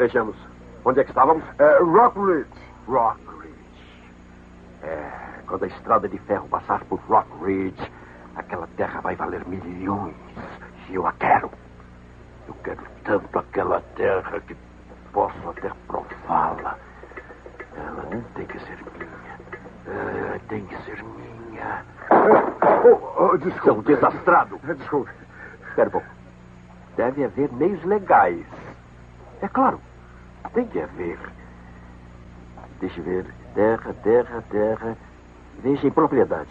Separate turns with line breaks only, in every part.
Vejamos. Onde é que estávamos?
É, Rock Ridge.
Rock Ridge. É, quando a estrada de ferro passar por Rock Ridge, aquela terra vai valer milhões. E eu a quero. Eu quero tanto aquela terra que posso até prová-la. Ela tem que ser minha. É, tem que ser minha.
Oh, oh,
Seu
desculpe.
desastrado.
É, Desculpe.
Espera um pouco. Deve haver meios legais. É claro. Tem que haver. Deixa eu ver. Terra, terra, terra. Veja em propriedade.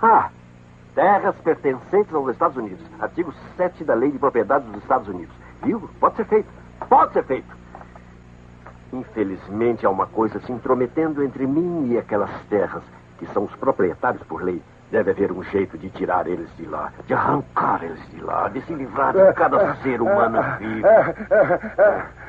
Ah! Terras pertencentes aos Estados Unidos. Artigo 7 da Lei de Propriedade dos Estados Unidos. Viu? Pode ser feito. Pode ser feito. Infelizmente, há uma coisa se intrometendo entre mim e aquelas terras, que são os proprietários por lei. Deve haver um jeito de tirar eles de lá, de arrancar eles de lá, de se livrar de cada ser humano vivo.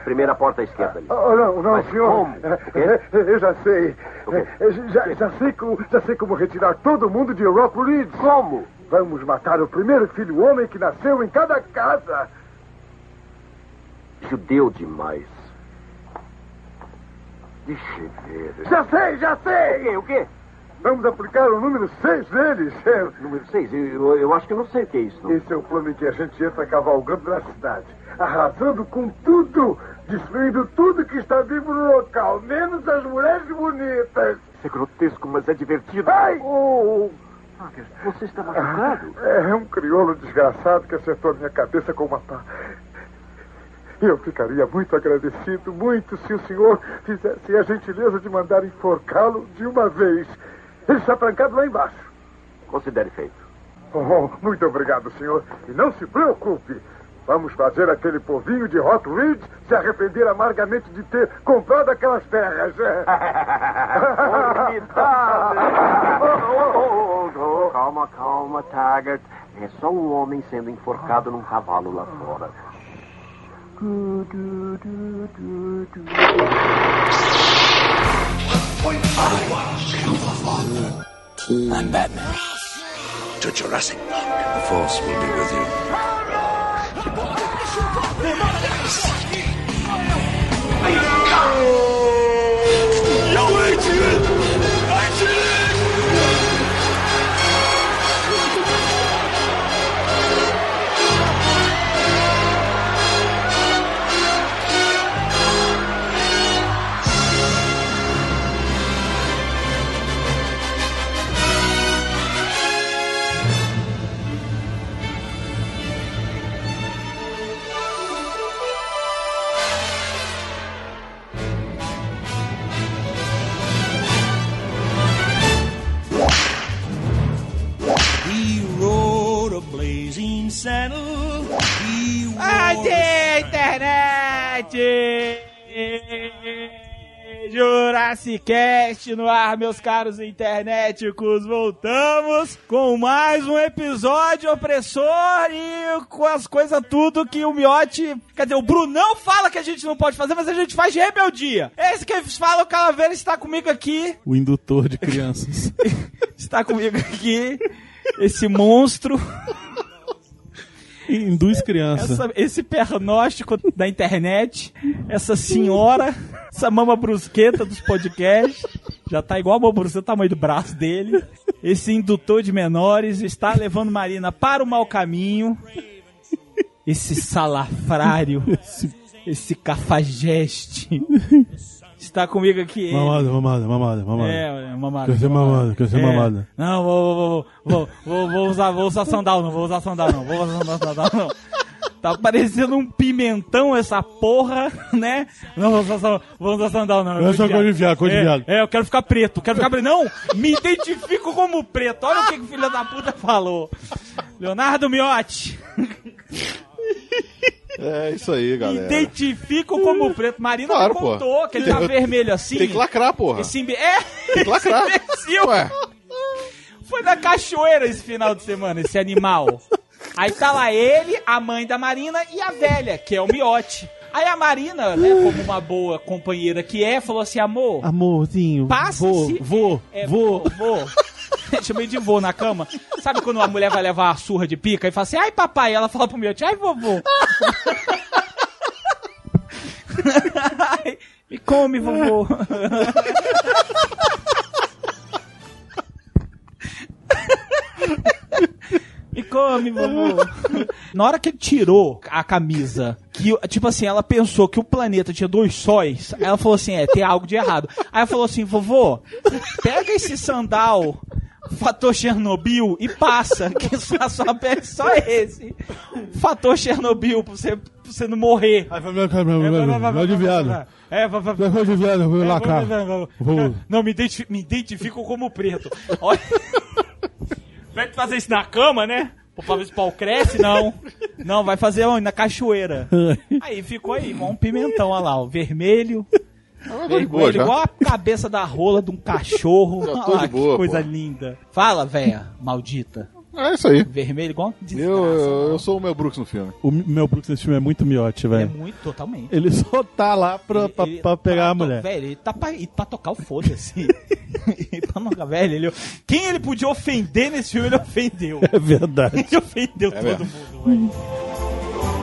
Primeira porta à esquerda ali.
Oh, não, não,
Mas
senhor.
como? O?
Eu já sei.
O
Já, já, sei como, já sei como retirar todo mundo de Rock Ridge.
Como?
Vamos matar o primeiro filho homem que nasceu em cada casa.
Judeu demais. Deixa eu ver.
Já sei, já
O
sei.
quê? O quê?
Vamos aplicar o número 6 neles. É,
Número 6? Eu, eu, acho que eu não sei o que é isso. Não.
Esse é o plano em que a gente entra cavalgando na cidade, arrasando com tudo, destruindo tudo que está vivo no local, menos as mulheres bonitas.
Isso é grotesco, mas é divertido.
Ai!
Oh, Parker, você está machucado?
É um crioulo desgraçado que acertou a minha cabeça com uma pá. Eu ficaria muito agradecido, muito, se o senhor fizesse a gentileza de mandar enforcá-lo de uma vez. Ele está trancado lá embaixo.
Considere feito.
Oh, muito obrigado, senhor. E não se preocupe. Vamos fazer aquele povinho de Hot Ridge se arrepender amargamente de ter comprado aquelas terras.
Oh, oh, oh, calma, calma, Taggart. É só um homem sendo enforcado num cavalo lá fora.
I'm Batman. To Jurassic Park. The Force will be with you.
Jurassic Cast no ar, meus caros internéticos. Voltamos com mais um episódio opressor e com as coisas tudo que o Miote. Quer dizer, o Brunão fala que a gente não pode fazer, mas a gente faz de rebeldia. Esse que fala, o Calaveira está comigo aqui.
O indutor de crianças.
Está comigo aqui. Esse monstro.
Induz criança.
Essa- esse pernóstico da internet, essa senhora, essa mama brusqueta dos podcasts, já tá igual a mama brusqueta, o tamanho do braço dele. Esse indutor de menores está levando Marina para o mau caminho. Esse salafrário, esse cafajeste, está comigo aqui.
Mamada, mamada, mamada, mamada.
É, mamada.
Quer ser mamada, quer ser
É.
mamada.
Não, vou, vou, vou, vou, vou usar, vou usar sandal, não vou usar sandal, não. Vou usar sandal, não. Tá parecendo um pimentão essa porra, né? Não, vou usar vou usar sandal, não.
Eu sou cor de viado, cor de
é,
viado.
É, eu quero ficar preto, quero ficar preto. Não, me identifico como preto. Olha o que que o filho da puta falou. Leonardo Miotti,
É isso aí, galera.
identifico como preto. Marina
Claro,
contou que ele tá
Eu-
vermelho assim.
Tem que lacrar, porra.
Esse imbe... É,
Tem que lacrar.
esse imbecil.
Ué,
Foi na cachoeira esse final de semana, esse animal. Aí tá lá ele, a mãe da Marina e a velha, que é o Miote. Aí a Marina, né, como uma boa companheira que é, falou assim: amor,
Amorzinho.
Passe
Vou, vou,
é,
vou.
vou. Chamei de vô na cama. Sabe quando a mulher vai levar a surra de pica e fala assim: ai papai, ela fala pro Miote: ai vovô. Me come, vovô. Me come, vovô. Na hora que ele tirou a camisa, que, tipo assim, ela pensou que o planeta tinha dois sóis, aí ela falou assim, é, tem algo de errado. Aí ela falou assim, vovô, pega esse sandal, fator Chernobyl, e passa, que só a sua pele é só esse. Fator Chernobyl, pra você, pra você não morrer.
Aí vai, de viado.
É, vai, vai,
Vai, vai de viado, vou
vai.
Vou-
Não, me identifico como preto. Olha. Vai fazer isso na cama, né? Pra ver se o pau cresce, não. Não, vai fazer onde? Na cachoeira. Aí ficou aí, igual um pimentão, olha lá, o vermelho.
Ah, boa
Vermelho,
já.
igual a cabeça da rola de um cachorro.
Já tô
Olha lá,
de boa,
que coisa
pô.
linda. Fala, véia, maldita.
É isso aí.
Vermelho igual um desgraça.
Eu, eu, eu sou o Mel Brooks no filme.
O Mel Brooks nesse filme é muito miote,
É
velho.
muito, totalmente.
Ele só tá lá pra, pra,
Ele-
pra pegar a
pra to-
mulher.
Velho, ele tá pra, e pra tocar o foda-se. E pra não- velho, ele, quem ele podia ofender nesse filme, ele ofendeu.
É verdade.
Ele ofendeu todo
mesmo.
mundo, velho.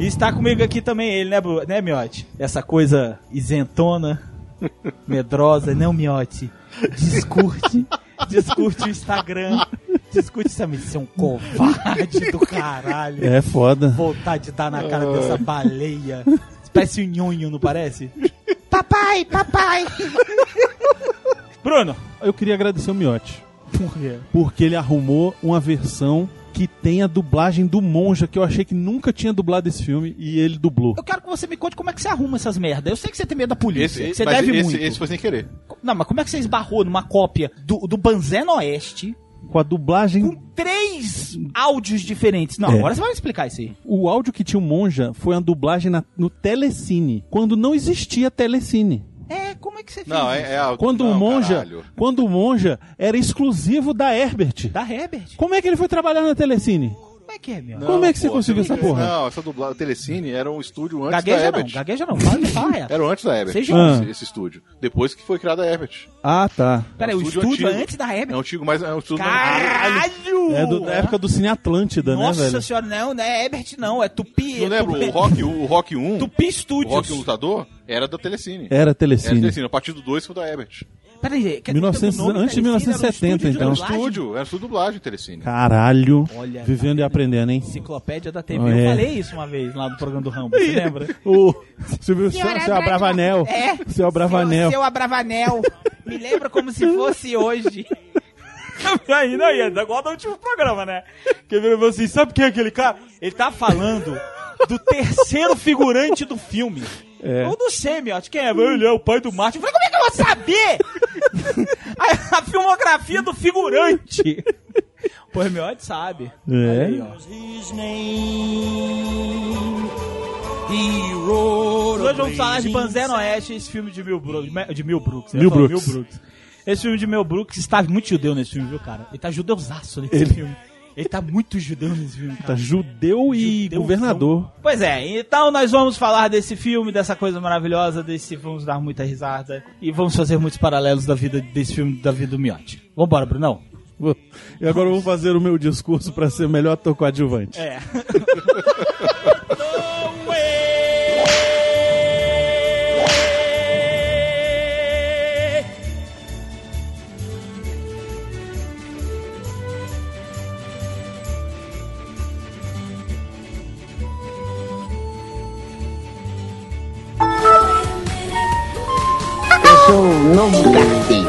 E está comigo aqui também ele, né, Bru- né Miote? Essa coisa isentona, medrosa, não, Miote. Discute, discute o Instagram, discute ser um covarde do caralho.
É foda.
Vontade de dar na cara dessa baleia. Parece um nhonho, não parece? papai, papai! Bruno!
Eu queria agradecer o Miote.
Por quê?
Porque ele arrumou uma versão que tem a dublagem do Monja, que eu achei que nunca tinha dublado esse filme, e ele dublou.
Eu quero que você me conte como é que você arruma essas merdas. Eu sei que você tem medo da polícia,
Esse,
você
mas
deve
esse,
muito.
esse foi sem querer.
Não, mas como é que você esbarrou numa cópia do, do Banzé Oeste
Com a dublagem.
com três áudios diferentes? Não,
É.
agora você vai me explicar isso aí.
O áudio que tinha o Monja foi uma dublagem na- no Telecine, quando não existia Telecine.
É, como é que você fez
Não,
isso?
é, é
Quando
não,
o Monja,
caralho.
quando o Monja era exclusivo da Herbert.
Da Herbert?
Como é que ele foi trabalhar na Telecine?
Como é que é, meu?
Como é que você
pô,
conseguiu essa
não-
porra?
Não, essa dublada Telecine era um estúdio antes da
Gagueja não,
Herbert.
gagueja não. Fala, fala, é.
Era antes da Herbert,
Seja
Ah.
esse, esse estúdio. Depois que foi criada a Herbert.
Ah, tá.
Peraí, o
estúdio
estúdio
antigo.
antes da
É
Herbert?
um antigo, mas é um estúdio...
Caralho!
É do- da época do Cine Atlântida,
Nossa
né, velho?
senhora, não, não é Herbert não, é Tupi.
Não
é
lembro,
Tupi,
o Rock, o Rock 1,
Tupi
o Rock
Studios.
1 Lutador, era da Telecine.
Era
Era
Telecine.
Telecine. A partir do 2 foi da Herbert.
Peraí, quer
1900
dizer que nome
antes de
Telecine era um
1970,
estúdio de
então.
Era um estúdio, era um estúdio de dublagem Telecine.
Caralho.
Olha,
Vivendo e aprendendo, hein?
Enciclopédia da TV.
É.
Eu falei isso uma vez lá no programa do Rambo, você lembra?
O Silvio
Senhora
seu Abravanel.
É.
Seu Abravanel.
Seu, seu Abravanel. Me lembra como se fosse hoje. Aí, não, ia dar igual no último programa, né? Que ele falou assim, sabe quem é aquele cara? Ele tá falando do terceiro figurante do filme.
É.
Eu não sei, meu, acho que é, ele é o pai do Martin. Eu falei, como é que eu vou saber? a, a filmografia do figurante. Pô, Hermione sabe.
É.
aí, Hoje vamos falar de Banzé Oeste, esse filme de Mil Brooks. De Mil Brooks.
Brooks.
Mil Brooks. Esse filme de Mel Brooks está muito judeu nesse filme, viu, cara? Ele tá judeuzaço nesse
Ele-
filme. Ele tá muito judeu nesse filme,
Tá judeu e
Judeuzão.
governador.
Pois é, então nós vamos falar desse filme, dessa coisa maravilhosa, desse vamos dar muita risada e vamos fazer muitos paralelos da vida desse filme, da vida do Miotti. Vambora, Brunão?
E agora eu vou fazer o meu discurso pra ser o melhor ator coadjuvante.
É.
novo carteiro.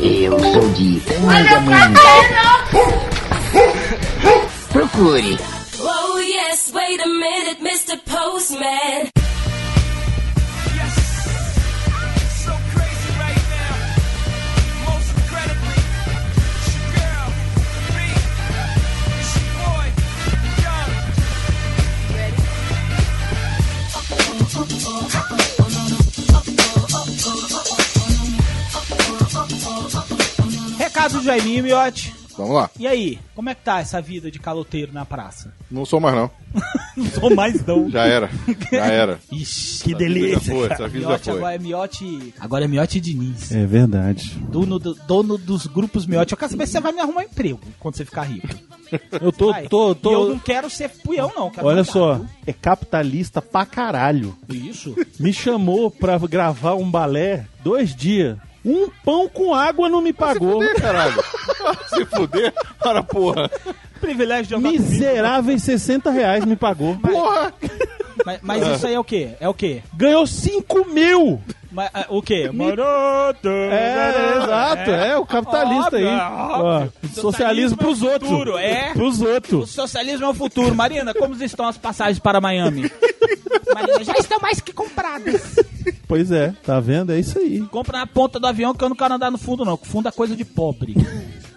Eu sou de Tangamanga. Procure.
Oh yes, wait a minute, Mr. Postman.
so
Recado do Jaiminho, Miotti.
Vamos lá.
E aí, como é que tá essa vida de caloteiro na praça?
Não sou mais não.
Não sou mais não.
Já era. Já era.
Ixi, que
Essa vida
delícia.
já foi,
cara.
essa vida
Miotti agora é Miotti. Agora é Miotti Diniz.
É verdade.
Dono, do- dono dos grupos Miotti. Eu quero saber se você vai me arrumar emprego quando você ficar rico.
Eu tô,
Vai.
tô, tô.
E eu não quero ser puião, não. quero
Olha só,
viu?
é capitalista pra caralho.
Isso.
Me chamou pra gravar um balé dois dias. Um pão com água não me pagou.
Fuder, caralho. Se fuder, para porra.
Privilégio de andar.
Miseráveis 60 reais me pagou.
Porra.
Mas, mas isso aí é o quê? É o quê?
Ganhou 5 mil!
Mas, ah, o quê? Maroto!
É, exato, é o capitalista aí.
Óbvio,
Ó, socialismo pros
é o
outros.
futuro, é.
Pros
O
outros.
socialismo é o futuro. Marina, como estão as passagens para Miami? Marina, já estão mais que compradas.
Pois é, tá vendo? É isso aí.
Compra na ponta do avião que eu não quero andar no fundo, não. Que fundo é coisa de pobre.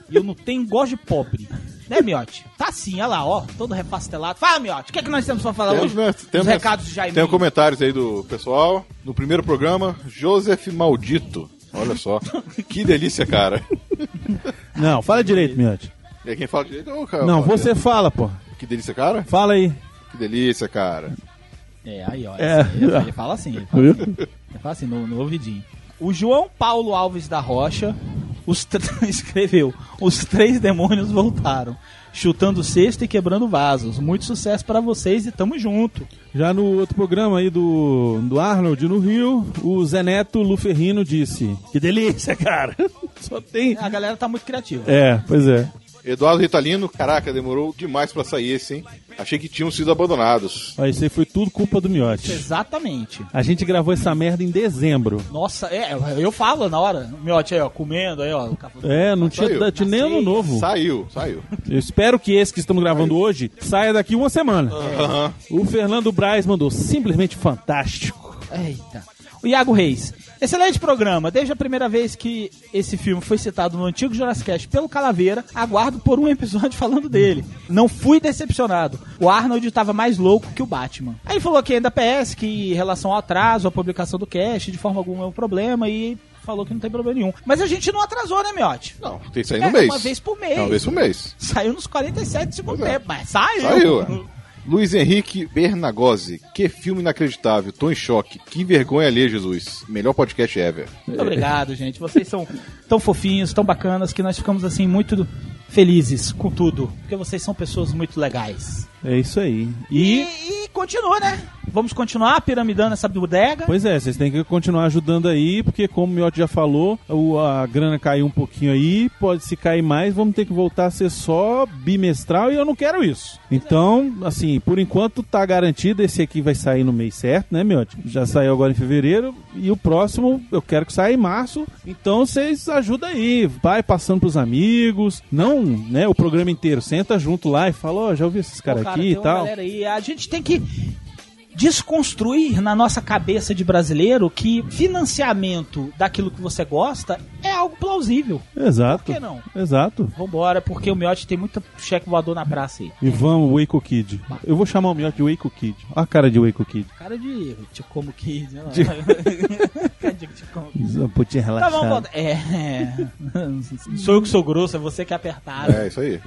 E eu não tenho gosto de pobre. Né, Miote? Tá assim, olha lá, ó. Todo repastelado. Fala, Miote, o que, é que nós temos pra falar
Temos,
hoje?
né,
Os
temos-
recados de Jaime.
Tem um comentários aí do pessoal. No primeiro programa, Joseph Maldito. Olha só. que delícia, cara.
Não, fala direito, Miotti.
E aí quem fala direito é o cara.
Não, você fala, pô.
Que delícia, cara?
Fala aí.
Que delícia, cara.
É, aí, ó.
É.
Ele fala assim, ele fala assim, fala assim no, no ouvidinho. O João Paulo Alves da Rocha os escreveu: Os três demônios voltaram, chutando cesto e quebrando vasos. Muito sucesso pra vocês e tamo junto.
Já no outro programa aí do, do Arnold no Rio, o Zé Neto Luferrino disse: Que delícia, cara. Só tem.
A galera tá muito criativa.
É, pois é.
Eduardo Ritalino, caraca, demorou demais pra sair esse, hein? Achei que tinham sido abandonados.
Ó, Isso aí foi tudo culpa do Miotti.
Exatamente.
A gente gravou essa merda em dezembro.
Nossa, é, eu falo na hora. Miote aí, ó, comendo aí, ó.
É, não tinha,
Saiu.
tinha nem ano novo.
Saiu, saiu.
Eu espero que esse que estamos gravando hoje saia daqui uma semana.
Aham.
O Fernando Braz mandou simplesmente fantástico.
Eita. O Iago Reis. Excelente programa. Desde a primeira vez que esse filme foi citado no antigo Jurassic Cast pelo Calaveira, aguardo por um episódio falando dele. Não fui decepcionado. O Arnold estava mais louco que o Batman. Aí ele falou que ainda PS, que em relação ao atraso, a publicação do cast, de forma alguma é um problema e falou que não tem problema nenhum. Mas a gente não atrasou, né, Miote?
Não, tem que sair
É,
no mês.
uma vez por mês.
É uma vez por mês.
Saiu nos 47 do segundo
Pois é.
tempo, mas saiu.
Saiu, é. Luiz Henrique Bernagozzi. Que filme inacreditável. Tô em choque. Que vergonha alheia, Jesus. Melhor podcast ever.
Muito obrigado, gente. Vocês são tão fofinhos, tão bacanas, que nós ficamos assim muito felizes com tudo. Porque vocês são pessoas muito legais.
É isso aí.
E,
E.
e continua, né? Vamos continuar piramidando essa bodega.
Pois é, vocês têm que continuar ajudando aí, porque como o Miotti já falou, o- a grana caiu um pouquinho aí, pode se cair mais, vamos ter que voltar a ser só bimestral e eu não quero isso. Então, assim, por enquanto tá garantido, esse aqui vai sair no mês certo, né, Miotti? Já saiu agora em fevereiro e o próximo eu quero que saia em março. Então vocês ajudam aí, vai passando pros amigos, não, né, o programa inteiro, senta junto lá e fala, ó, já ouvi esses caras
cara,
aqui e tal.
A gente tem que desconstruir na nossa cabeça de brasileiro que financiamento daquilo que você gosta é algo plausível.
Exato.
Por que não?
Exato.
Vambora, porque o Miotti tem muito cheque voador na praça aí.
E vamos, Waco Kid. Eu vou chamar o Miotti de Waco Kid. Olha a cara de Waco Kid.
Cara de te como que. né?
De-
Cara de te como que.
Uma putinha
Tá, vamos voltar. É, é. Sou eu que sou grosso, é você que é apertado.
É, isso aí.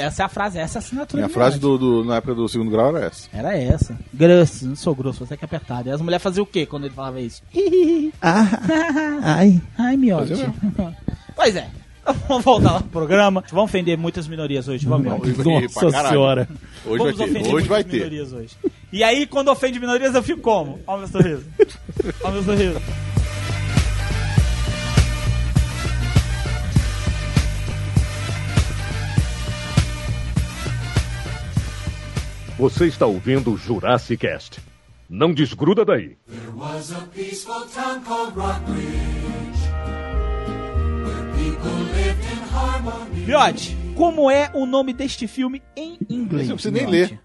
Essa é a frase, essa é a assinatura
Minha frase
Miotti.
do, do- na época do segundo grau era essa.
Era essa. Grosso, não sou grosso, você que é apertado. E as mulheres faziam o quê quando ele falava isso?
Ai.
Ai, miote. Pois é. Vamos voltar lá pro programa. Vamos ofender muitas minorias hoje, vamos
Hoje
embora.
vai-
Nossa senhora.
Hoje
Vamos
vai ter.
ofender
Hoje vai
muitas
ter.
minorias hoje. E aí, quando ofende minorias, eu fico como? Olha o meu sorriso. Olha o meu sorriso.
Você está ouvindo o Jurassic Cast. Não desgruda daí.
was a peaceful town called Rockbridge,
Miote, como é o nome deste filme em inglês?
Não precisa nem
Miote?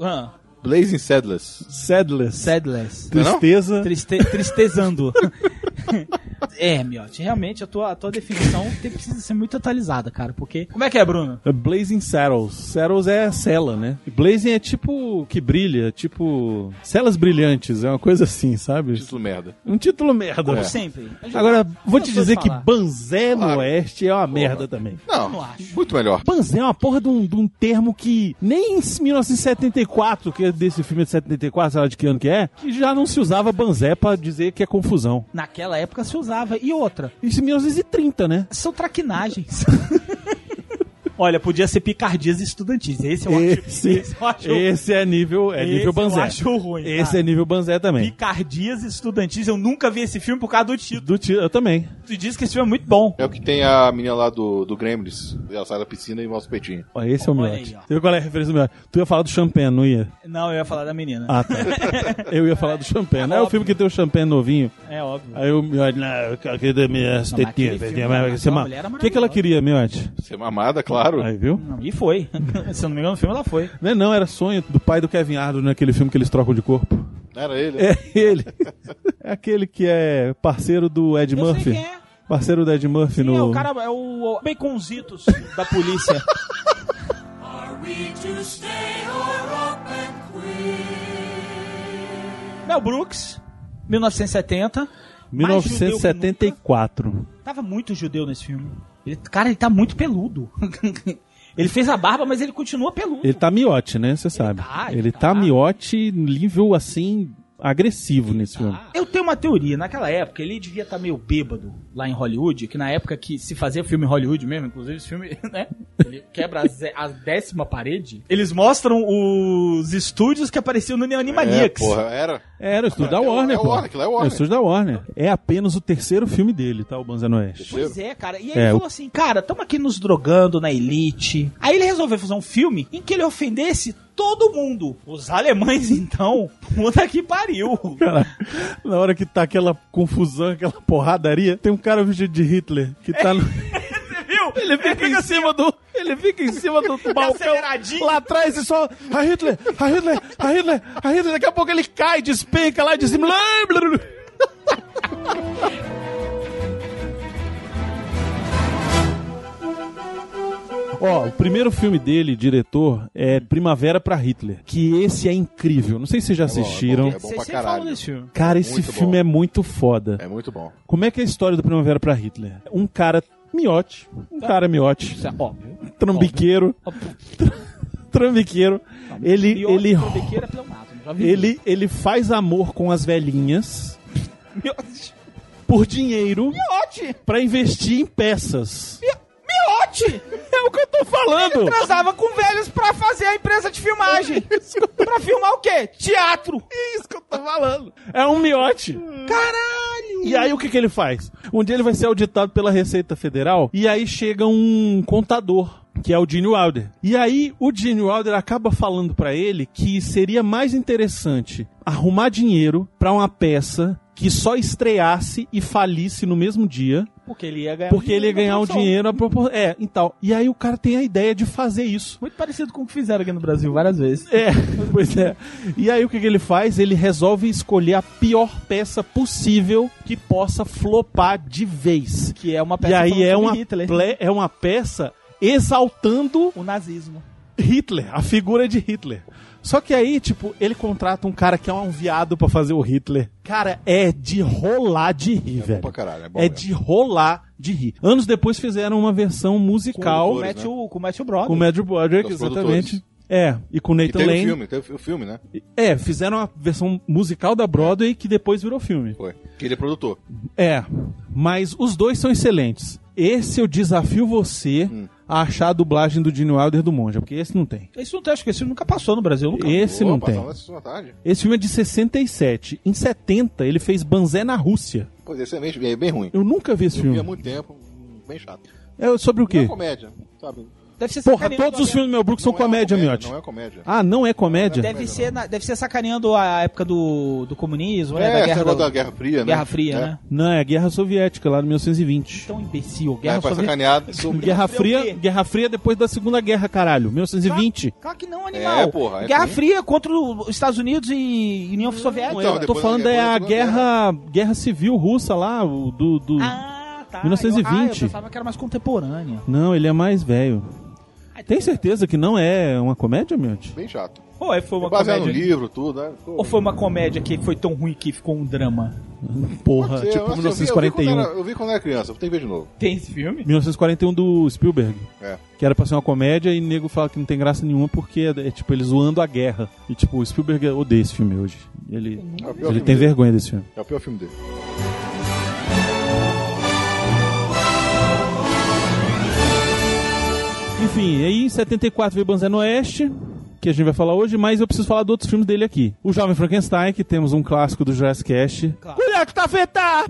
Ah,
Blazing Saddlers.
Sadless.
Sadless.
Não é?
Tristeza.
Triste, tristezando. é, Miote, realmente a tua, a tua definição tem, precisa ser muito atualizada, cara. Porque. Como é que é, Bruno?
Blazing Saddles. Saddles é cela, né? E Blazing é tipo que brilha, tipo celas brilhantes, é uma coisa assim, sabe?
Título merda.
Um título merda.
Como sempre. A gente-
Agora, vou te dizer que. Banzé no. Oeste é uma merda também.
Não,
não acho.
muito melhor.
Banzé é uma porra de um, de um termo que nem em 1974, que é desse filme de 74, sei lá de que ano que é, que já não se usava Banzé pra dizer que é confusão.
Naquela época se usava. E outra,
Isso em 1930, né?
são traquinagens. Olha, podia ser picardias estudantis. Esse eu acho.
Esse,
esse eu acho.
esse é nível, é
esse
nível
eu
Banzé.
acho ruim,
Esse
cara.
é nível Banzé também.
Picardias estudantis. Eu nunca vi esse filme por causa do título.
Do tio, eu também.
Tu diz que esse filme é muito bom.
É o que tem a menina lá do, do Gremlins. Ela sai da piscina e mostra o peitinho.
Ó, esse é o. Você viu qual é a referência do miote? Tu ia falar do Champagne, não ia?
Não, eu ia falar da menina.
Ah, tá. eu ia falar do Champagne. É o filme que tem o Champagne novinho.
É óbvio.
Aí o miote, não, eu quero da minha
Não, mulher era
O que, que ela queria, miote?
Ser mamada, claro.
Aí, viu?
E foi. Se eu não me engano, no filme ela foi.
Não, é não, era sonho do pai do Kevin Arnold naquele filme que eles trocam de corpo.
Era ele.
É ele. É aquele que é parceiro do Ed
Eu sei
Murphy.
quem é.
Parceiro do Ed Murphy no.
É o cara, é o Baconzitos da polícia.
Are we to stay or up and quit?
Mel Brooks, 1970. Mais judeu que
1974.
nunca. Tava muito judeu nesse filme. Ele- cara, ele tá muito peludo. ele fez a barba, mas ele continua peludo.
Ele tá miote, né? Você sabe.
tá, ele
ele
tá.
tá miote nível assim agressivo nesse filme.
Eu tenho uma teoria, naquela época ele devia estar meio bêbado lá em Hollywood, que na época que se fazia filme em Hollywood mesmo, inclusive esse filme, né? Ele quebra a, décima parede. Eles mostram os estúdios que apareciam no
É,
Neonimaniacs.
porra, era.
Era o estúdio da
É o-
Warner,
é o. Warner, é o Warner.
o estúdio da Warner. É apenas o terceiro filme dele, tá? O Banzé no Oeste.
Pois é, cara. E aí
É,
ele
o-
falou assim, cara, tamo aqui nos drogando na elite. Aí ele resolveu fazer um filme em que ele ofendesse todo mundo. Os alemães, então, puta que pariu.
Cara, na hora que tá aquela confusão, aquela porradaria, tem um cara vestido de Hitler que tá no.
Você viu?
Ele fica em cima do. Ele fica em cima do balcão. Lá atrás e só. A Hitler! A Hitler! A Hitler! A Hitler! Daqui a pouco ele cai, despenca lá de cima. Ó, o primeiro filme dele, diretor, é Primavera pra Hitler. Que esse é incrível. Não sei se vocês já
bom, é bom,
assistiram.
é bom.
Vocês
pra
sempre falam
caralho.
desse filme.
Cara, esse
Muito
filme
bom.
é muito foda.
É muito bom.
Como é que é a história do Primavera pra Hitler? Um cara miote, um cara miote,
Isso é óbvio.
trambiqueiro, trambiqueiro. Ele,
Pior
ele,
que trambiqueiro é
ele, ele faz amor com as velhinhas
Miote.
por dinheiro
Miote!
pra investir em peças.
Miote!
É o que eu tô falando.
Transava com velhos pra fazer a empresa de filmagem. pra filmar o quê? Teatro.
É isso que eu tô falando. É um miote.
Caralho!
E aí o que, que ele faz? Um dia ele vai ser auditado pela Receita Federal e aí chega um contador. Que é o Gene Wilder. E aí, o Gene Wilder acaba falando pra ele que seria mais interessante arrumar dinheiro pra uma peça que só estreasse e falisse no mesmo dia,
Porque ele ia ganhar
porque ele ia ganhar o dinheiro a propor... É, então. E aí o cara tem a ideia de fazer isso.
Muito parecido com o que fizeram aqui no Brasil várias vezes.
É, pois é. E aí o que, que ele faz? Ele resolve escolher a pior peça possível que possa flopar de vez.
Que é uma peça
E aí é uma, ple- é uma peça exaltando
O nazismo.
Hitler, a figura de Hitler. Só que aí, tipo, ele contrata um cara que é um viado pra fazer o Hitler. Cara, é de rolar de rir,
É bom
velho.
pra caralho, é bom
É
mesmo.
de rolar de rir. Anos depois fizeram uma versão musical
Com o Matthew, com o Matthew Broderick.
com o Matthew Broderick, exatamente. É, e com o
E
Nathan
teve o
Lane.
filme, teve o filme, né?
É, fizeram uma versão musical da Broadway que depois virou filme.
Foi. Que ele é produtor.
É, mas os dois são excelentes. Esse eu desafio você
Hum.
A achar a dublagem do Gene Wilder do Monja, porque esse não tem.
Esse não tem, acho que esse filme nunca passou no Brasil. Nunca.
Esse
Pô,
não
passava
tem. Esse filme é de 67. Em 70, ele fez Banzé na Rússia.
Pois é, excelente, é bem ruim.
Eu nunca vi esse
Eu vi há
filme.
muito tempo, bem chato.
É sobre o
Não é
quê?
comédia, sabe?
Deve ser
Porra, todos os filmes do Mel Brooks são
Não é
comédia, Miotti.
Não é comédia.
Ah, não é comédia?
Deve ser, na- deve ser sacaneando a época do, do comunismo, né?
é,
Da guerra, do-
da Guerra Fria, né?
Guerra Fria,
É.
né?
Não, é a Guerra Soviética, lá de 1920.
Tão imbecil.
É,
Guerra Soviética.
sacanear sobre...
Guerra
Fria é
Fria? Guerra Fria depois da Segunda Guerra, caralho. 1920.
Claro que não, animal.
É, porra, é
Guerra
sim.
Fria contra os Estados Unidos e União Soviética.
Então,
eu tô falando é
da
a guerra, guerra civil russa lá, o do, do...
Ah, tá.
1920.
Eu, ah, eu pensava que era mais contemporânea.
Não, ele é mais velho. Tem certeza que não é uma comédia, Miotti?
Bem chato.
Ou é, foi uma
Baseado no
comédia...
livro, tudo, né? Pô,
Ou foi uma comédia que foi tão ruim que ficou um drama?
Porra,
ser,
tipo
eu- assim, eu vi- Eu vi,
1941.
quando era, eu vi quando era criança, vou ter que ver de novo.
Tem esse filme?
1941 do Spielberg.
É.
Que era pra ser uma comédia e o nego fala que não tem graça nenhuma porque é, é, tipo ele zoando a guerra. E tipo, o Spielberg odeia esse filme hoje. Ele,
É
ele
filme
tem
dele.
vergonha desse filme.
É o pior filme dele.
Enfim, aí em 74 veio Banzé no Oeste, que a gente vai falar hoje, mas eu preciso falar de outros filmes dele aqui. O Jovem Frankenstein, que temos um clássico do Jurassic Cast.
Mulher que tá feta!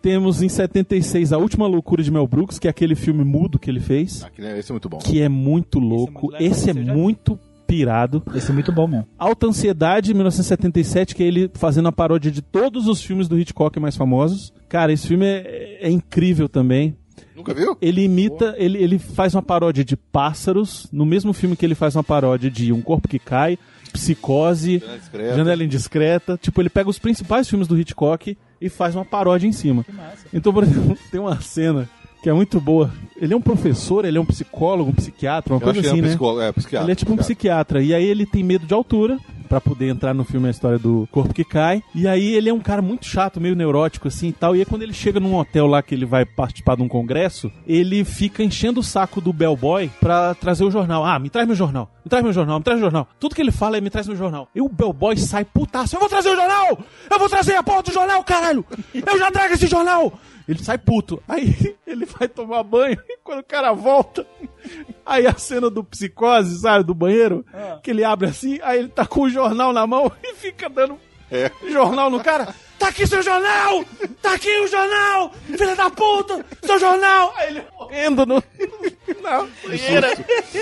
Temos em 76 A Última Loucura de Mel Brooks, que é aquele filme mudo que ele fez,
Aquele é- Esse é muito bom.
que é muito louco. Esse é
você já
muito pirado.
Esse é muito bom mesmo.
Alta Ansiedade, 1977, que é ele fazendo a paródia de todos os filmes do Hitchcock mais famosos. Cara, esse filme é, é incrível também.
Nunca viu?
Ele imita, ele, ele faz uma paródia de pássaros, no mesmo filme que ele faz uma paródia de Um Corpo que Cai, Psicose,
Janela Discreta.
Janela Indiscreta. Tipo, ele pega os principais filmes do Hitchcock e faz uma paródia em cima. Então, por exemplo, tem uma cena que é muito boa. Ele é um professor, ele é um psicólogo, um psiquiatra, uma
Eu
coisa assim,
é um
né?
psicólogo. É, psiquiatra.
Ele é tipo um psiquiatra. E aí ele tem medo de altura pra poder entrar no filme a história do corpo que cai. E aí ele é um cara muito chato, meio neurótico assim e tal. E aí quando ele chega num hotel lá que ele vai participar de um congresso, ele fica enchendo o saco do bellboy pra trazer o jornal. Ah, me traz meu jornal. Me traz meu jornal, me traz meu jornal. Tudo que ele fala é me traz meu jornal. E o bellboy sai putaço. Eu vou trazer o jornal! Eu vou trazer a porra do jornal, caralho! Eu já trago esse jornal! Ele sai puto. Aí ele vai tomar banho e quando o cara volta, aí a cena do psicose, sabe, do banheiro, que ele abre assim, aí ele tá com o jornal na mão e fica dando
É.
jornal no cara. Tá aqui seu jornal! Tá aqui o jornal! Filha da puta! Seu jornal! Aí ele morrendo no, na banheira.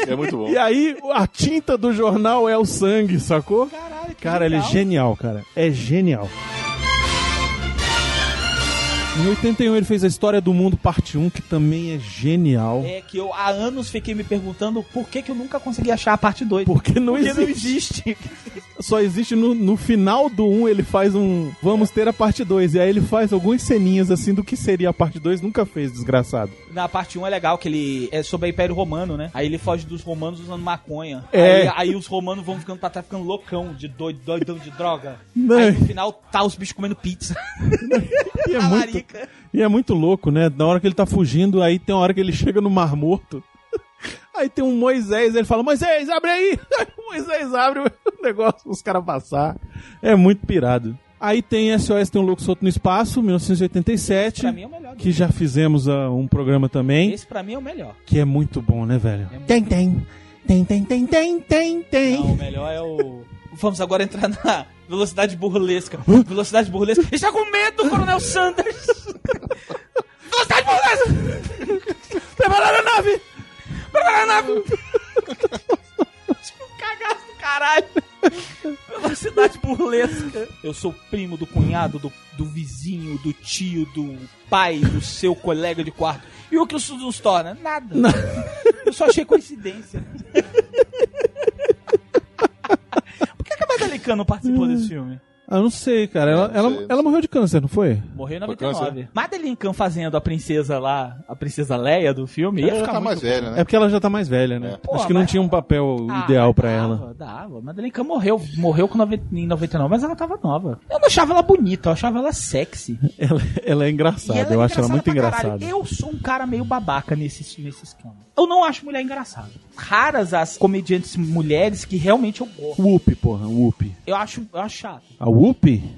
É muito bom.
E aí a tinta do jornal é o sangue, sacou?
Caralho, que
Cara, ele é genial, cara. É genial. Em 81 ele fez a História do Mundo Parte 1, que também é genial.
É que eu há anos fiquei me perguntando por que, que eu nunca consegui achar a parte 2.
Porque não
Porque
existe.
não existe.
Só existe no, no final do 1 ele faz um. Vamos ter a parte 2. E aí ele faz algumas ceninhas assim do que seria a parte 2. Nunca fez, desgraçado.
Na parte 1 é legal que ele é sobre o Império Romano, né? Aí ele foge dos romanos usando maconha.
É.
Aí, aí os romanos vão ficando pra trás, ficando loucão, de doido, doidão de droga.
Não.
Aí no final tá os bichos comendo pizza.
E é, muito, e é muito louco, né? Na hora que ele tá fugindo, aí tem uma hora que ele chega no Mar Morto. Aí tem um Moisés, ele fala: Moisés, abre aí! Aí o Moisés abre o negócio os caras passar. É muito pirado. Aí tem SOS Tem um Louco Solto no Espaço, 1987.
Pra mim é o melhor.
Que já fizemos ah, um programa também.
Esse pra mim é o melhor.
Que é muito bom, né, velho? Tem, tem. Tem, tem, tem, tem, tem, tem.
Não, o melhor é o. Vamos agora entrar na velocidade burlesca. Velocidade burlesca. Está com medo, Coronel Sanders! velocidade burlesca!
Preparar a nave!
Preparar a nave! um cagaço do caralho! Velocidade burlesca. Eu sou primo do cunhado, do, do vizinho, do tio, do pai, do seu colega de quarto. E o que isso nos torna? Nada. Eu só achei coincidência. Por que, que a participou desse filme?
Ah, não sei, cara. Ela,
não
ela,
sei,
ela morreu de câncer, não foi?
Morreu em
Foi
99.
câncer?
Madeleine Kahn fazendo a princesa lá, a princesa Leia do filme, ia
Ela já
ficar
tá
muito
mais velha, né?
É porque ela já tá mais velha, né?
É.
Acho
Pô,
que não tinha um papel
Ah,
ideal pra
dava,
ela.
Dava. Madeleine Kahn morreu, morreu com noven- em 99, mas ela tava nova. Eu não achava ela bonita, eu achava ela sexy.
Ela, ela é engraçada,
ela é
eu acho ela muito engraçada.
Eu sou um cara meio babaca nesse, nesse esquema. Eu não acho mulher engraçada. Raras as comediantes mulheres que realmente eu gosto.
Whoop, porra, Whoop.
Eu acho, eu acho chato.
A Whoop?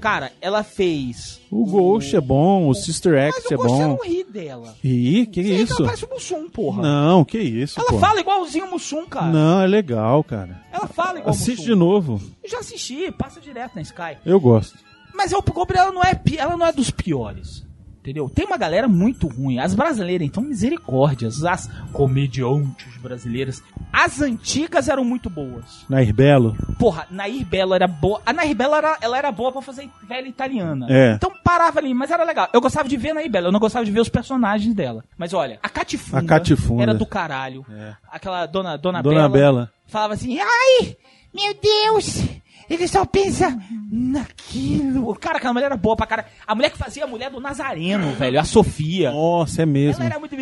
Cara, ela fez.
O Ghost é bom, o Sister
Mas
Act
eu
é
gosto, eu
bom.
não ri dela.
Ih, que isso?
Ela parece o Mussum, porra.
Não, que isso,
Ela
pô.
fala igualzinho o Mussum, cara.
Não, é legal, cara.
Ela fala igual o
Assiste
Mussum.
de novo.
Eu já assisti, passa direto na Sky.
Eu gosto.
Mas eu, Gabriel, ela não é, ela não é dos piores. Entendeu? Tem uma galera muito ruim. As brasileiras, então, misericórdias. As comediantes brasileiras. As antigas eram muito boas.
Nair Belo.
Porra, Nair Belo era boa. A Nair Belo era, ela era boa pra fazer velha italiana.
É.
Então parava ali, mas era legal. Eu gostava de ver a Nair Belo, eu não gostava de ver os personagens dela. Mas olha, a Catifunda,
A Catifunda.
era do caralho. Aquela dona, dona,
Dona Bela.
falava assim: ai, meu Deus, ele só pensa naquilo. Cara, aquela mulher era boa pra cara. A mulher que fazia a mulher do Nazareno, velho, a Sofia.
Nossa, é mesmo.
Ela era muito.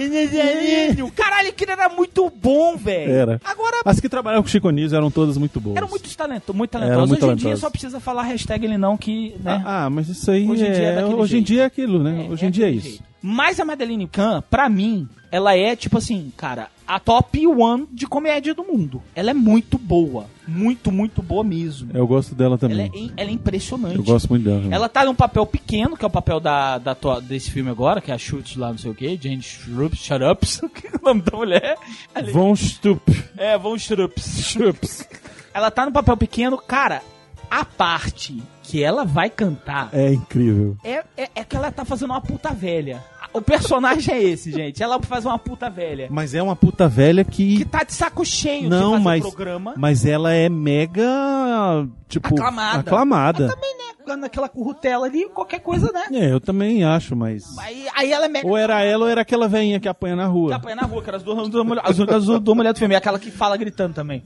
Caralho, aquilo era muito bom, velho.
Era.
Agora,
As que trabalhavam com Chico Anísio eram todas muito boas.
eram muito talento, muito
Era
talentosos.
muito
Hoje em dia só precisa falar hashtag ele não que, né?
Ah, ah, mas isso aí
Hoje em dia é
é... Hoje em
jeito.
dia é aquilo, né?
É,
Hoje
é
em dia é isso.
jeito. Mas a Madeline Kahn, pra mim, ela é tipo assim, cara, a top one de comédia do mundo. Ela é muito boa. Muito, muito boa mesmo.
Eu gosto dela
Ela
também.
é, im- ela é impressionante.
Eu gosto muito dela. também.
Ela tá num papel pequeno, que é o papel da, da desse filme agora, que é a Schultz lá, não sei o que, Jane Shrups, Shut Ups, que é o nome da mulher. Ali-
Von Stup.
É, Von Schrups. Ela tá no papel pequeno, cara, a parte que ela vai cantar
É incrível.
é, é, é que ela tá fazendo uma puta velha. O personagem é esse, gente. Ela faz uma puta velha.
Mas é uma puta velha que.
Que tá de saco cheio de
Não,
fazer
mas.
programa.
Mas ela é mega. Tipo.
Aclamada.
Aclamada.
Mas também, né? Naquela currutela ali, qualquer coisa, né?
É, eu também acho, mas.
Aí, aí ela é mega.
Ou era ela ou era aquela velhinha que apanha na
Que
rua.
apanha na rua, que era as duas, duas mulher- as duas duas mulheres do filme, aquela que fala gritando também.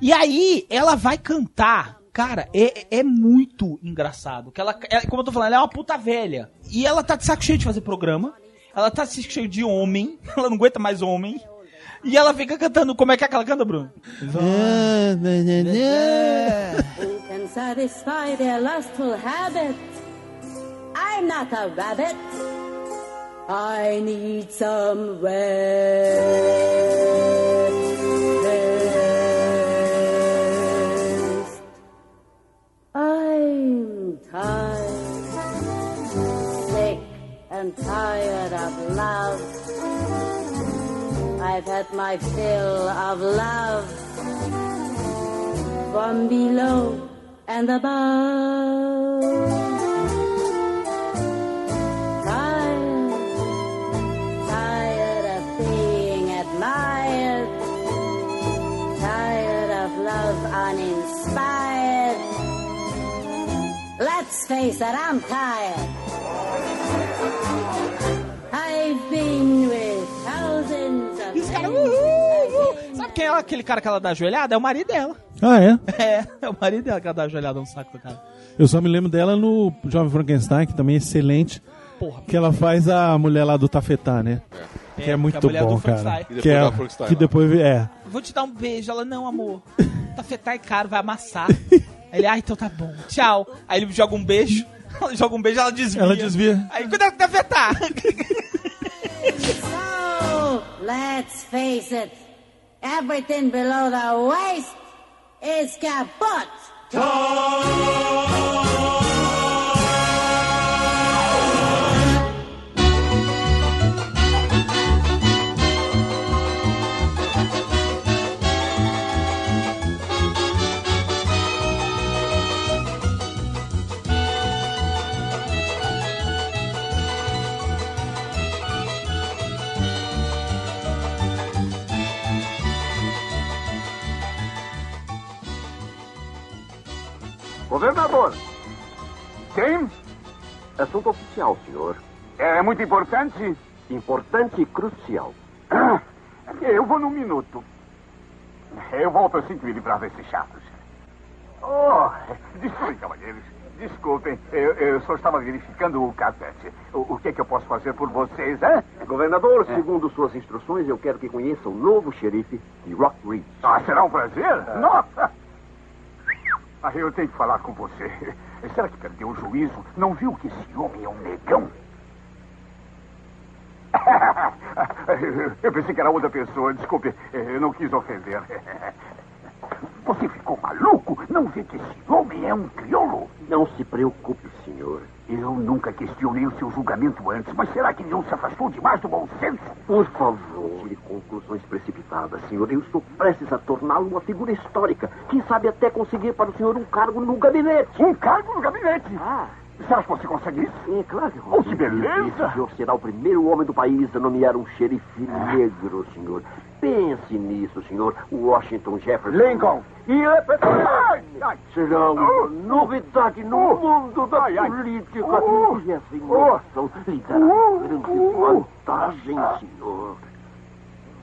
E aí, ela vai cantar. Cara, é, é muito engraçado. Que ela, é, como eu tô falando, ela é uma puta velha. E ela tá de saco cheio de fazer programa. Ela tá de saco cheio de homem. Ela não aguenta mais homem. E ela fica cantando. Como é que é que ela canta, Bruno?
Who can satisfy their lustful habit? I'm not a rabbit. I need some rest. My fill of love from below and above. Tired, tired of being admired, tired of love uninspired. Let's face it, I'm tired.
É aquele cara que ela dá ajoelhada? É o marido dela.
Ah, é?
É, é o marido dela que ela dá ajoelhada no saco do cara.
Eu só me lembro dela no Jovem Frankenstein, que também é excelente.
Porra.
Que ela faz a mulher lá do Tafetá, né? que é
que
muito
a mulher
bom,
do
cara.
Frankenstein.
E depois
Que, é,
o Frankenstein
que depois é.
Vou te dar um beijo. Ela, não, amor. Tafetá é caro, vai amassar. Aí ele, ah, então tá bom. Tchau. Aí ele joga um beijo. Ela joga um beijo, ela desvia.
Ela desvia.
Aí, cuidado com o Tafetá.
So, let's face it, everything below the waist is kaput.
Governador,
Sim?
assunto oficial, senhor.
É muito importante?
Importante e crucial.
Ah, Eu vou num minuto. Eu volto assim que me livrar desses chatos. Oh, desculpem, cavalheiros. Desculpem, eu, eu só estava verificando o carpete. O, o que é que eu posso fazer por vocês, hein?
Governador, segundo suas instruções, eu quero que conheça o novo xerife de Rock Ridge.
Ah, será um prazer? Nossa! Ah, eu tenho que falar com você. Será que perdeu o juízo? Não viu que esse homem é um negão? Eu pensei que era outra pessoa. Desculpe, eu não quis ofender. Você ficou maluco? Não vê que esse homem é um crioulo?
Não se preocupe, senhor.
Eu nunca questionei o seu julgamento antes, mas será que não se afastou demais do bom senso?
Por favor, conclusões precipitadas, senhor. Eu estou prestes a torná-lo uma figura histórica. Quem sabe até conseguir para o senhor um cargo no gabinete.
Um cargo no gabinete?
Ah,
Será que você consegue isso?
é claro que
Oh, que beleza!
O senhor será o primeiro homem do país a nomear um xerife negro, senhor. Pense nisso, senhor. Washington Jefferson.
Lincoln! E é ai, ai.
Será uma
Oh,
novidade no
oh,
mundo da
ai,
política.
Oh,
e essa inovação lhe dará
oh,
grande
oh.
vantagem, senhor.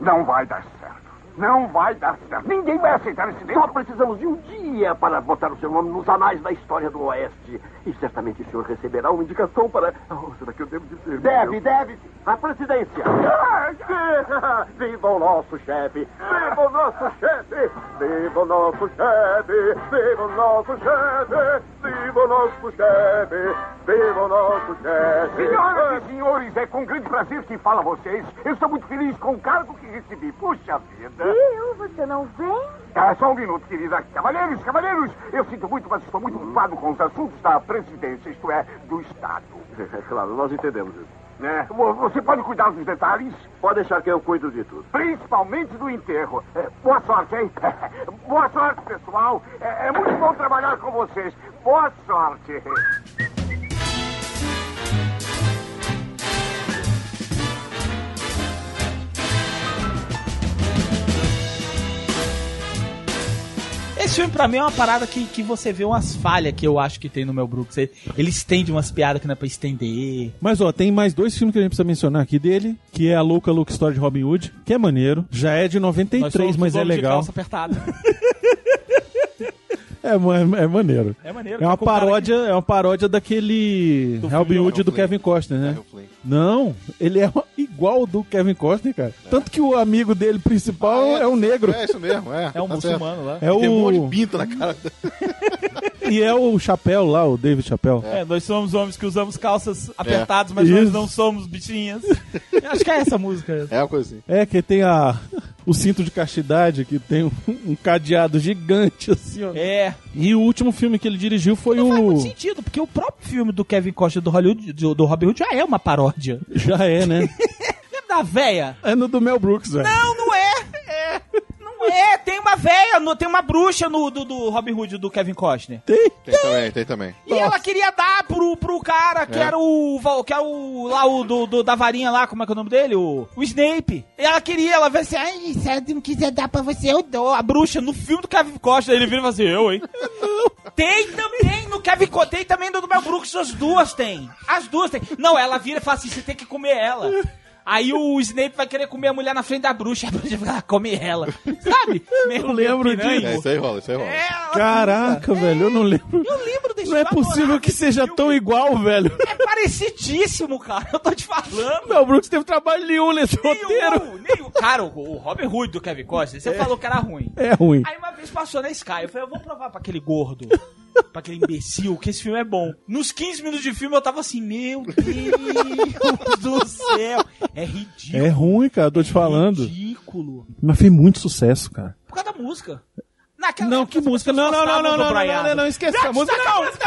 Não vai dar certo. Não vai dar certo. Ninguém vai aceitar esse
Só
livro.
precisamos de um dia para botar o seu nome nos anais da história do Oeste. E certamente o senhor receberá uma indicação para. Oh, será que eu devo dizer?
Deve, deve.
A presidência. Viva o nosso chefe! Viva o nosso chefe! Viva o nosso chefe! Viva o nosso chefe! Viva
o nosso chefe! Viva o nosso chefe!
Senhoras e senhores, é com grande prazer que falo a vocês. Eu estou muito feliz com o cargo que recebi. Puxa vida.
Eu? Você não vem?
Ah, só um minuto, querida. Cavalheiros, cavalheiros, eu sinto muito, mas estou muito ocupado com os assuntos da presidência, isto é, do Estado.
É claro, nós entendemos isso.
É, vo- você pode cuidar dos detalhes?
Pode deixar que eu cuido de tudo.
Principalmente do enterro. É, boa sorte, hein? Boa sorte, pessoal. É, é muito bom trabalhar com vocês. Boa sorte.
Esse filme pra mim é uma parada que, que você vê umas falhas que eu acho que tem no Mel Brooks. Ele, ele estende umas piadas que não é pra estender.
Mas ó, tem mais dois filmes que a gente precisa mencionar aqui dele, que é a Louca Louca História de Robin Hood, que é maneiro, já é de
Nós
93,
somos
mas é
homens de
legal.
calça apertada.
É, ma- é maneiro.
É maneiro.
É uma paródia, é uma paródia daquele
Do
Robin Hood do Kevin Costner, né? Não, ele é igual do Kevin Costner, cara. Tanto que o amigo dele principal é, um negro.
É isso mesmo, é.
É um
Tá
muçulmano lá.
É o
Tem um monte de pinto na cara.
e é o Chapéu lá, o David Chapéu.
É, nós somos homens que usamos calças apertadas, mas nós
Isso.
não somos bichinhas. Acho que é essa música.
É uma coisa assim.
É que tem a o cinto de castidade que tem um, um cadeado gigante assim, ó.
É.
E o último filme que ele dirigiu foi
Não faz
o
muito sentido, porque o próprio filme do Kevin Costa do Hollywood, do, do Robin Hood já é uma paródia.
já é, né?
Lembra da véia?
É no do Mel Brooks, velho.
Não, não é. É. Não é. Tem uma véia, no- tem uma bruxa no do, do Robin Hood do Kevin Costner.
Tem?
Tem também, tem também.
E ela queria dar pro, pro cara que
É.
era o. Que era o. lá o do, do- da varinha lá, como é que é o nome dele? O, o Snape. E ela queria, ela veio assim, ai, se ela não quiser dar pra você, eu dou. A bruxa, no filme do Kevin Costa, ele vira e fala assim, eu, hein? Tem também no Kevin Costa, tem também no do Mel Brooks, as duas tem. As duas tem. Não, ela vira e fala assim, você tem que comer ela. Aí o Snape vai querer comer a mulher na frente da bruxa, a bruxa vai lá, come ela. Sabe? Meio
Eu lembro
piranha.
disso.
É, isso aí rola, isso aí rola.
Caraca, velho, eu não lembro.
Eu lembro desse
Não é possível que seja
filme.
tão igual, velho.
É parecidíssimo, cara. Eu tô te falando.
Mel Brooks teve trabalho nenhum nesse roteiro.
Nenhum, nenhum. Cara, o, o Robin Hood do Kevin Costner, você falou que era ruim.
É ruim.
Aí uma vez passou na Sky, eu falei, eu vou provar pra aquele gordo, pra aquele imbecil, que esse filme é bom. Nos 15 minutos de filme eu tava assim, meu Deus do céu. É ridículo.
É ruim, cara, tô te falando.
Ridículo.
Mas fez muito sucesso, cara.
Por causa da música. Naquela
Não, que música? Não, não, não, não, não, não, não, não, não, esquece essa música, não,
não. As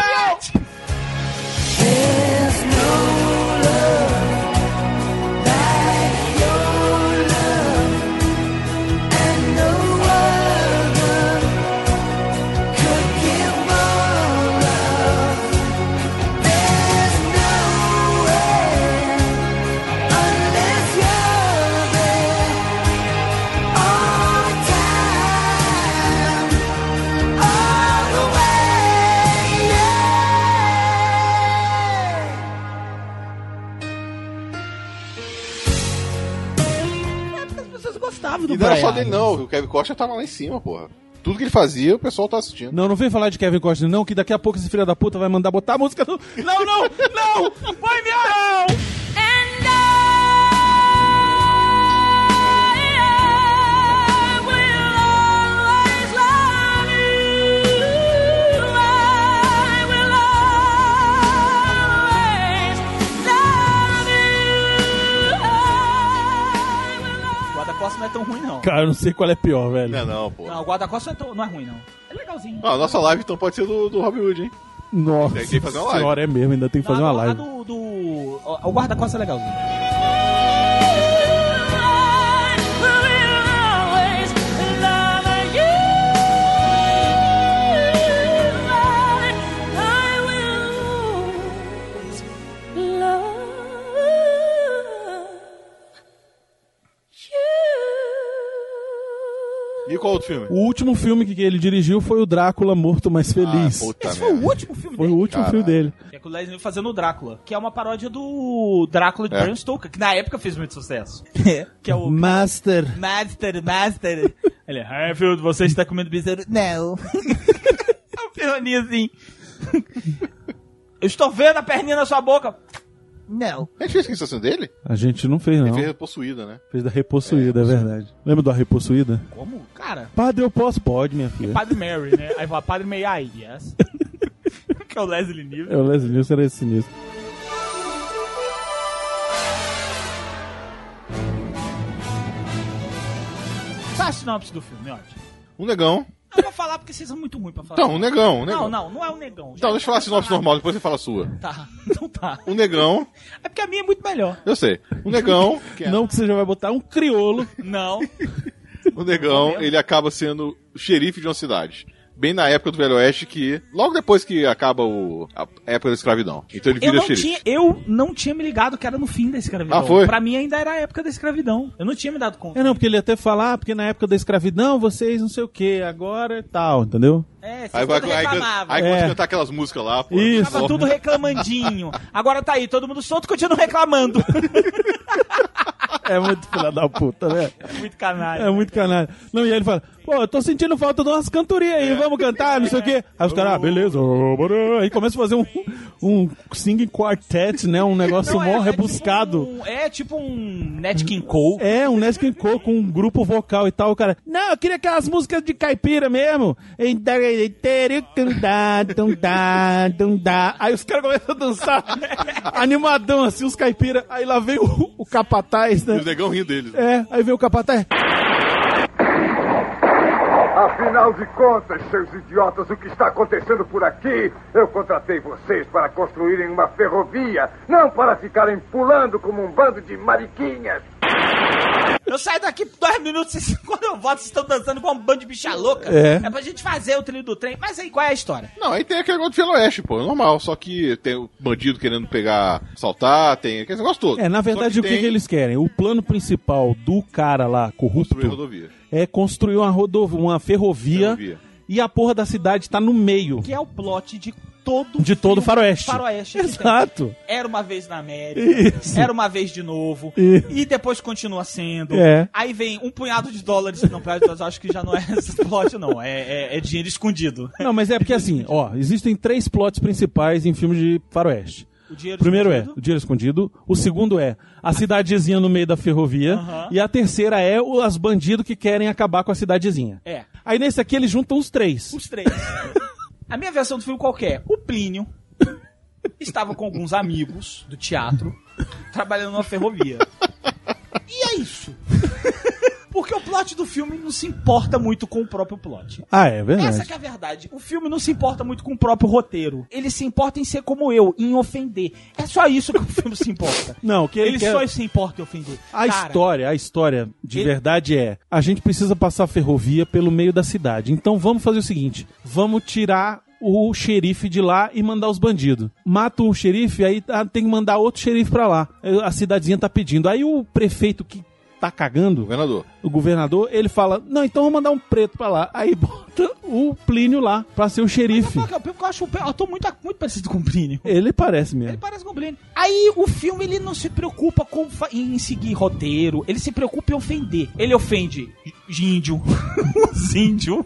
gostavam do
E não era
Brian
só dele, não. O Kevin Costa tava lá em cima, porra. Tudo que ele fazia, o pessoal tá assistindo.
Não, não vem falar de Kevin Costner, não, que daqui a pouco esse filho da puta vai mandar botar a música do... Não, não, não!
Vai, meu! Não é tão ruim, não.
Cara, eu não sei qual é pior, velho.
Não é não, pô.
Não, o guarda-costas não, é tão- não é ruim, não. É legalzinho.
Ah, a nossa live então pode ser do, do Robin Hood, hein?
Nossa
Tem que fazer uma live.
senhora, é mesmo, ainda tem que fazer
Não,
uma
a
live.
do, do, o- o guarda-costas é legalzinho.
E qual outro filme?
O último filme que ele dirigiu foi o Drácula Morto Mais Feliz.
Ah, puta
Esse foi o último filme
foi o
dele.
último
Caralho.
filme dele.
Que é com o Leslie fazendo o Drácula, que é uma paródia do Drácula de
É.
Bram Stoker, que na época fez muito sucesso. que é o
Master.
Master, Master. Ele, Harfield, você está comendo besouro? Não. é um assim. Eu estou vendo a perninha na sua boca. Não.
A gente fez questão dele?
A gente não fez,
Ele
não.
fez possuída, né?
Fez da Repossuída, é, verdade. Lembra da Repossuída?
Como? Cara,
Padre, eu posso? Pode, minha filha.
Padre Mary, né? Aí fala, Padre May I? Yes. que é o Leslie Nielsen.
É, o Leslie Nielsen era esse sinistro.
É a sinopse do filme, ótimo?
Um negão.
Eu vou falar porque vocês são muito ruins pra falar.
Então, um negão, um negão.
Não, não, não é um negão.
Então, deixa eu falar a sinopse normal, depois você fala a sua.
Tá, então tá.
Um negão,
É porque a minha é muito melhor.
eu sei. Um negão,
Não que você já vai botar um criolo.
Não.
o negão, ele acaba sendo o xerife de uma cidade. Bem na época do Velho Oeste, que logo depois que acaba o, a época da escravidão. Então ele
Eu
vira
não,
xerife.
tinha, eu não tinha me ligado que era no fim da escravidão.
Ah, foi?
Pra mim ainda era a época da escravidão. Eu não tinha me dado conta.
É, não, porque ele ia até falar, ah, porque na época da escravidão vocês não sei o que, agora é tal, entendeu?
É, vocês
Aí, vai, aí,
É.
cantar aquelas músicas lá, pô.
Isso.
Tava tudo reclamandinho. Agora tá aí, todo mundo solto e continua reclamando.
É muito filha da puta, né?
É muito canalha.
É muito canalha. Não, e aí ele fala, pô, eu tô sentindo falta de umas cantorias aí, vamos cantar, não sei o quê. Aí os caras, ah, beleza. Aí começa a fazer um, um singing quartet, né? Um negócio
Não, é-
mó
é
rebuscado.
tipo um- É tipo um Nat King Cole.
É, um Nat King Cole com um grupo vocal e tal. O cara, não, eu queria aquelas músicas de caipira mesmo. Aí os caras começam a dançar animadão assim, os caipira. Aí lá vem o, o capataz,
E o negão rindo deles.
É, aí vem o capataz.
Afinal de contas, seus idiotas, o que está acontecendo por aqui? Eu contratei vocês para construírem uma ferrovia, não para ficarem pulando como um bando de mariquinhas.
Eu saio daqui por dois minutos, vocês- quando eu volto, vocês estão dançando igual um bando de bicha louca.
É.
pra gente fazer o trilho do trem. Mas aí, qual é a história?
Não, aí tem aquele negócio do Velho Oeste, pô, é normal. Só que tem o bandido querendo pegar, saltar, tem aquele negócio todo.
É, na verdade,
Só
o que,
tem
que eles querem? O plano principal do cara lá, corrupto,
construir rodovia.
é construir uma, rodovia, uma ferrovia,
Ferrovia.
e a porra da cidade tá no meio
Que é o plot de todo
de todo faroeste.
faroeste que tem.
Exato.
Era uma vez na América.
Isso.
Era uma vez de novo.
Isso.
E depois continua sendo.
É.
Aí vem um punhado de dólares. Não, punhado de dólares, eu acho que já não é esse plot, não. É, é- é dinheiro escondido.
Não, mas é porque assim, ó, existem três plots principais em filmes de faroeste.
O dinheiro
primeiro é
escondido.
o dinheiro escondido. O segundo é a cidadezinha no meio da ferrovia.
Aham.
E a terceira é o- as bandidos que querem acabar com a cidadezinha.
É.
Aí nesse aqui eles juntam os três.
Os três. A minha versão do filme qual é? O Plínio estava com alguns amigos do teatro trabalhando numa ferrovia. E é isso. Porque o plot do filme não se importa muito com o próprio plot.
Ah, é verdade.
Essa que é a verdade. O filme não se importa muito com o próprio roteiro. Ele se importa em ser como eu, em ofender. É só isso que o filme se importa.
Não, que ele
Ele
quer-
só se importa em ofender.
A
Cara,
história, a história de
Ele-
verdade é: a gente precisa passar a ferrovia pelo meio da cidade. Então vamos fazer o seguinte: vamos tirar o xerife de lá e mandar os bandidos. Mata o xerife, aí ah, tem que mandar outro xerife pra lá. A cidadezinha tá pedindo. Aí o prefeito que tá cagando,
Governador.
o governador, ele fala: Não, então vamos mandar um preto pra lá. Aí bota o Plínio lá pra ser o xerife.
Porque eu, eu acho o eu tô muito, muito parecido com o Plínio.
Ele parece
Ele
mesmo.
parece com o Plínio. Aí o filme ele não se preocupa com, em seguir roteiro, ele se preocupa em ofender. Ele ofende índio, os índios,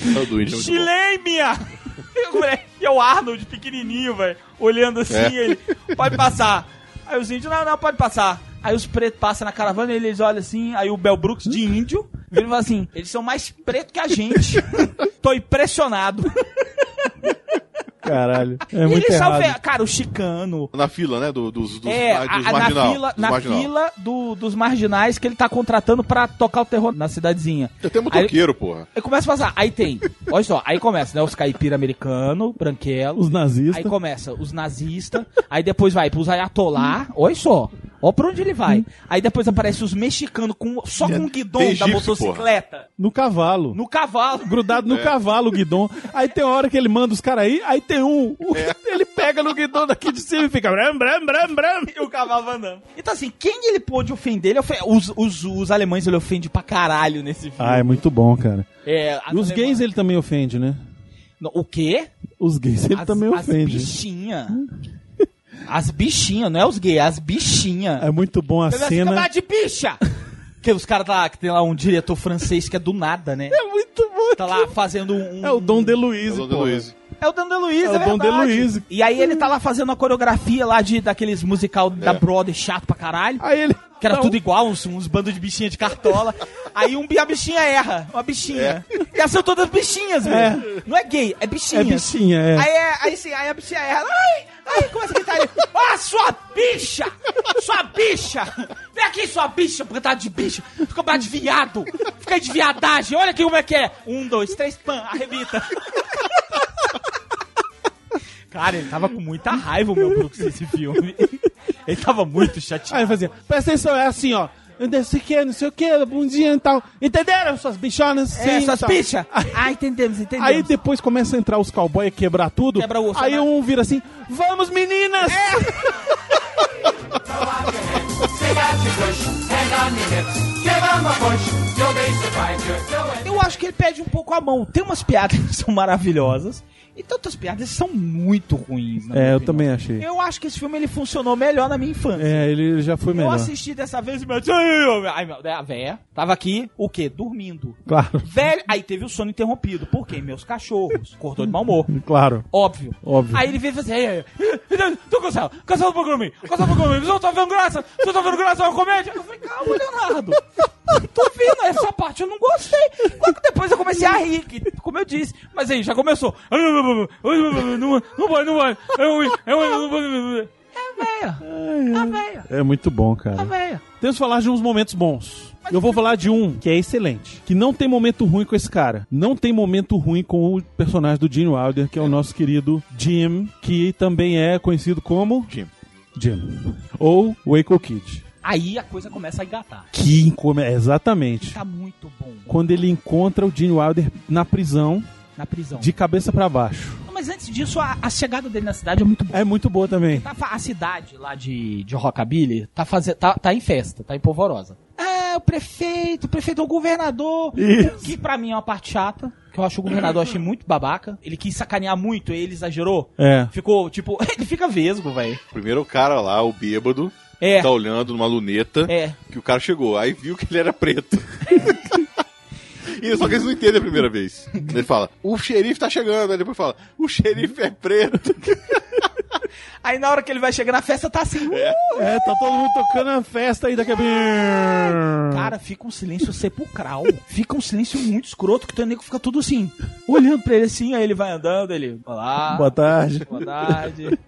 É índio, é.
Chilêmia! E é o Arnold, pequenininho, velho, olhando assim,
É.
ele, pode passar. Aí os índios, não, não, pode passar. Aí os pretos passam na caravana, eles olham assim, aí o Bel Brooks, de índio, vira e fala assim, eles são mais pretos que a gente. Tô impressionado.
Caralho. É
e
muito
eles
errado.
salvam, cara, o chicano,
Na fila, né? Do, dos, dos,
é,
dos
a-
marginal.
na fila,
dos
na
marginal.
fila do- dos marginais que ele tá contratando pra tocar o terror na cidadezinha.
Já tem um
Aí-
motoqueiro, porra.
Aí começa a passar, aí tem, olha só, aí começa, né, os caipira americano, branquelo,
Os nazistas.
aí começa os nazistas, aí depois vai pros ayatolá, olha só, ó pra onde ele vai. Aí depois aparece os mexicanos com, só com o guidão
Tem
da motocicleta,
No cavalo.
no cavalo.
grudado no
É.
cavalo o guidão. Aí tem hora que ele manda os caras aí, aí tem um, o- ele pega no guidão daqui de cima e fica bram, bram, bram, bram.
E o cavalo vai andando. Então assim, quem ele pôde ofender, ele ofe- os, os, os alemães ele ofende pra caralho nesse filme.
Ah, é muito bom, cara.
É,
E os gays ele também ofende, né?
O quê?
Os gays ele
as,
também
as
ofende.
bichinha. As bichinhas, não é os gays, as bichinhas.
É muito bom a
vai
cena.
chamar de bicha! Que os caras lá, que tem lá um diretor francês que é do nada, né?
É muito bom.
Tá lá fazendo um.
É o Dom
É
DeLuise,
o Dom
pô.
DeLuise.
É o Dom DeLuise,
É
é,
o Dom
verdade.
DeLuise.
E aí ele tá lá fazendo a coreografia lá de, daqueles musical da Broadway chato pra caralho.
Aí ele,
Que era
Não.
tudo igual, uns, uns bandos de bichinha de cartola. Aí um, a bichinha erra, uma bichinha. E essas são todas bichinhas mesmo. Não é gay, é bichinha.
É bichinha, é.
Aí, é, aí, sim, aí a bichinha erra. Ai, ai, começa a gritar ali. Ah, sua bicha! Sua bicha! Vem aqui, sua bicha, porque de bicha. Fica mais de viado. Fica de viadagem. Olha aqui como é que é. Um, dois, três, pã, arrebita. Cara, ele tava com muita raiva, o meu Brooks, nesse filme. Ele tava muito chateado.
Aí ele fazia, presta atenção, é assim, ó. Não sei o que, não sei o que, bundinha e tal. Entenderam, suas bichonas?
É,
Sim,
suas
tal.
bichas? Ah, entendemos, entendemos.
Aí depois começa a entrar os cowboys e quebrar tudo.
Quebra o osso,
aí
né?
um vira assim, vamos meninas!
Doing
Eu acho que ele pede um pouco a mão. Tem umas piadas que são maravilhosas e tantas piadas são muito ruins.
É, eu
opinião.
também achei.
Eu acho que esse filme ele funcionou melhor na minha infância.
É, ele já foi
Eu
melhor.
assisti dessa vez e meu Ai, meu, a véia tava aqui, o quê? Dormindo.
Claro,
Velho, aí teve o sono interrompido. Por quê? Meus cachorros. Acordou de mau humor.
claro.
Óbvio.
Óbvio.
Aí ele veio fazer. Ei, ei, ei, tô cansado, cansado pra mim, cansado pra mim. Você não tá vendo graça? Você não tá vendo graça? É uma comédia? Eu falei, calma, Leonardo. Tô vendo, essa parte eu não gostei. Logo depois eu comecei a rir, como eu disse. Mas aí, já começou. Não, vai, não vai. É ruim, é ruim. É véia. É.
É muito bom,
É
cara.
véia.
Temos que falar de uns momentos bons. Eu vou falar de um que é excelente. Que não tem momento ruim com esse cara. Não tem momento ruim com o personagem do Gene Wilder, que é o nosso querido Jim, que também é conhecido como
Jim.
Jim. Ou Waco Kid.
Aí a coisa começa a engatar.
Que exatamente.
Tá muito bom.
Quando ele encontra o Gene Wilder na prisão,
Na prisão.
de cabeça pra baixo.
Não, Mas antes disso, a, a chegada dele na cidade é muito boa.
É muito boa também.
Tá a cidade lá de, de Rockabilly tá, faze, tá, tá em festa, tá em polvorosa. É, o prefeito, o prefeito é o governador.
Isso.
Que pra mim é uma parte chata. Que eu acho o governador achei muito babaca. Ele quis sacanear muito, ele exagerou.
É.
Ficou, tipo, ele fica vesgo, velho.
Primeiro o cara lá, o bêbado,
É.
tá olhando numa luneta
É.
que o cara chegou. Aí viu que ele era preto. E só que eles não entendem a primeira vez. Ele fala, o xerife tá chegando. Aí depois fala, o xerife é preto.
Aí na hora que ele vai chegar na festa, tá assim. "Uh!"
É, tá todo mundo tocando a festa aí daqui a pouco.
Cara, fica um silêncio sepulcral. Fica um silêncio muito escroto que o nego fica tudo assim, olhando pra ele assim, aí ele vai andando, ele. Olá.
Boa tarde.
Boa tarde.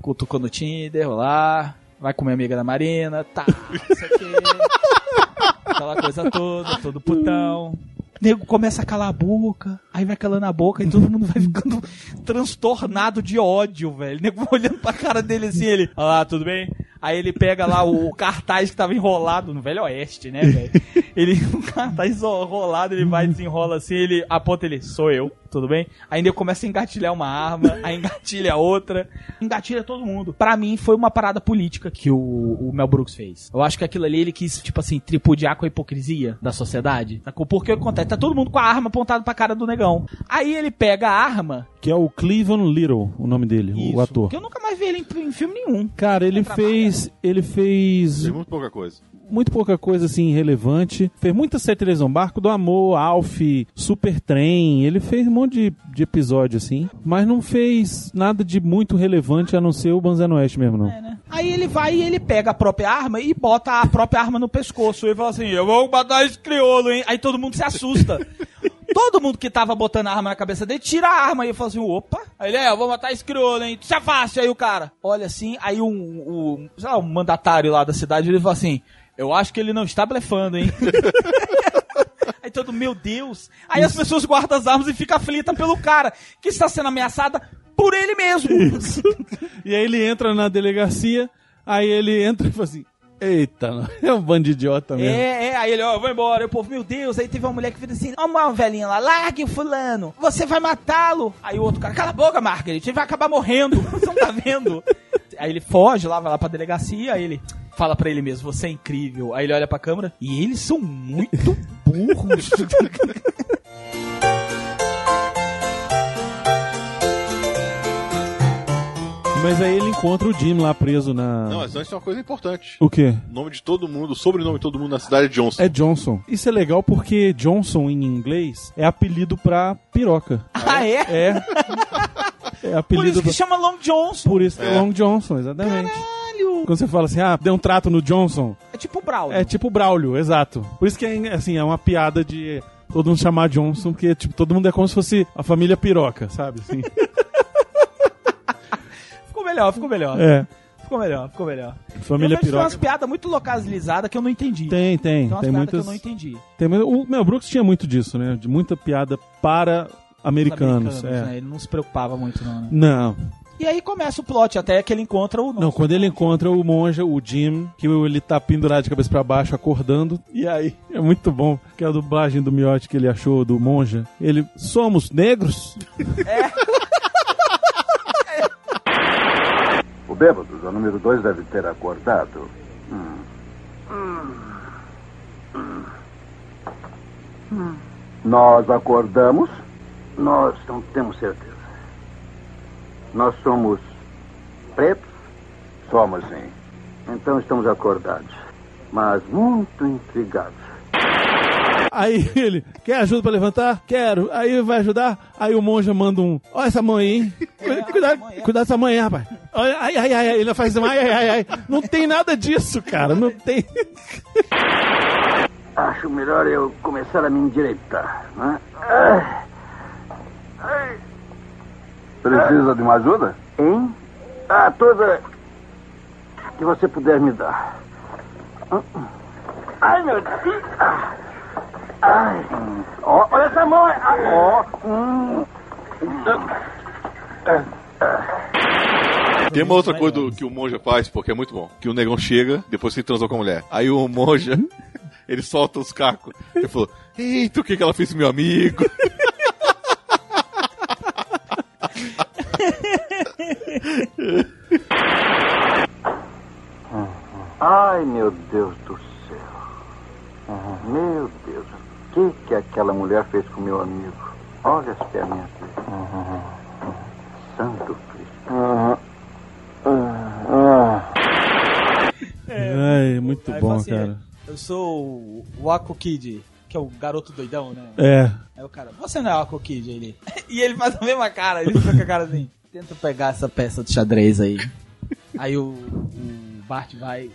Cutucou no Tinder, olá. Vai comer amiga da Marina, tá. Isso aqui. Aquela coisa toda, todo putão. Nego começa a calar a boca, aí vai calando a boca e todo mundo vai ficando transtornado de ódio, velho. O nego olhando pra cara dele assim, ele, olá, tudo bem? Aí ele pega lá o cartaz que tava enrolado no Velho Oeste, né, velho? Ele, o cartaz enrolado, ele vai, desenrola assim, ele aponta ele, sou eu, tudo bem? Aí ele começa a engatilhar uma arma, aí engatilha outra, engatilha todo mundo. Pra mim, foi uma parada política que o, o Mel Brooks fez. Eu acho que aquilo ali ele quis, tipo assim, tripudiar com a hipocrisia da sociedade. Sacou? Porque o que acontece? Tá todo mundo com a arma apontada pra cara do negão. Aí ele pega a arma.
Que é o Cleveland Little, o nome dele, o
Isso,
ator.
Que eu nunca mais vi ele em, em filme nenhum.
Cara, ele fez. Ele fez
Tem muito pouca coisa.
muito pouca coisa assim relevante. Fez muita série de televisão, Barco do Amor, Alf, Super Trem. Ele fez um monte de, de episódio assim, mas não fez nada de muito relevante a não ser o Banzé no Oeste mesmo, não.
É, né? Aí ele vai e ele pega a própria arma e bota a própria arma no pescoço. E fala assim: Eu vou matar esse crioulo, hein? Aí todo mundo se assusta. Todo mundo que tava botando a arma na cabeça dele tira a arma e fala assim: opa. Aí ele é, eu vou matar esse crioulo, hein? Se afaste aí o cara. Olha assim, aí um, um, lá, um mandatário lá da cidade ele fala assim: eu acho que ele não está blefando, hein? Aí todo, meu Deus. Aí as pessoas guardam as armas e ficam aflitas pelo cara que está sendo ameaçada por ele mesmo.
E aí ele entra na delegacia, aí ele entra e fala assim: Eita, é um bando de idiota mesmo.
É, é, aí ele, ó, vou embora. O povo, meu Deus, aí teve uma mulher que fez assim, ó, uma velhinha lá, largue o fulano, você vai matá-lo. Aí o outro cara, cala a boca, Margaret, ele vai acabar morrendo, você não tá vendo? aí ele foge lá, vai lá pra delegacia, aí ele fala pra ele mesmo, você é incrível. Aí ele olha pra câmera, e eles são muito burros.
Mas aí ele encontra o Jim lá preso na.
Não, mas antes tem uma coisa importante.
O quê?
O nome de todo mundo, o sobrenome de todo mundo na cidade é Johnson.
É Johnson. Isso é legal porque Johnson em inglês é apelido pra piroca.
ah, é?
É. É
Por
apelido
isso que
pra-
chama Long Johnson.
Por isso que é
É.
Long Johnson, exatamente.
Caralho!
Quando você fala assim, ah, deu um trato no Johnson,
É tipo o Braulio.
é tipo Braulio, exato. Por isso que é, assim, é uma piada de todo mundo chamar Johnson, porque tipo, todo mundo é como se fosse a família piroca, sabe? Assim.
Ficou melhor, ficou melhor.
é,
Ficou melhor, ficou melhor.
família piroca.
umas piadas muito localizadas que eu não entendi.
Tem, tem,
umas
tem
piadas
muitas.
que eu não entendi.
Tem, o Mel Brooks tinha muito disso, né? De muita piada para
Os
americanos. é.
né? Ele não se preocupava muito, não. né?
Não,
E aí começa o plot, até que ele encontra o.
não, quando ele encontra o monja, o Jim, que ele tá pendurado de cabeça pra baixo, acordando, e aí é muito bom, que é a dublagem do Miotti que ele achou do monja. Ele, somos negros?
O bêbado, o número 2, deve ter acordado. Nós acordamos? Nós não temos certeza. Nós somos pretos? Somos, sim. Então estamos acordados, mas muito intrigados.
Aí ele, quer ajuda pra levantar? Quero. Aí vai ajudar? Aí o monja manda um, olha essa mãe hein? Cuidado, cuidado dessa mãe rapaz. Olha, ai, ai, ai, ai, ele faz assim, ai, ai, ai, ai. Não tem nada disso, cara, não tem.
Acho melhor eu começar a me endireitar, né? Ai. Ai. Precisa de uma ajuda? Hein? Ah, toda que você puder me dar. Ai, meu Deus. Ai. Ó, olha essa mão. Ah, Ó. Hum.
Tem uma outra coisa do- que o monja faz, porque é muito bom. Que o negão chega, depois que ele transou com a mulher. Aí o monja, ele solta os cacos. Ele falou, eita, o que, que ela fez com meu amigo?
Ai, meu Deus do céu. Meu Deus, que que aquela mulher fez com meu amigo? Olha as perninhas dele. Santo Cristo.
Ai, muito
Aí
bom,
fala assim,
cara.
Eu sou o- o Aqua Kid, que é o garoto doidão, né?
É.
Aí o cara, você não é o Aqua Kid, ele. E ele faz a mesma cara, ele fica com a cara assim. Tenta pegar essa peça de xadrez aí. Aí o, o Bart vai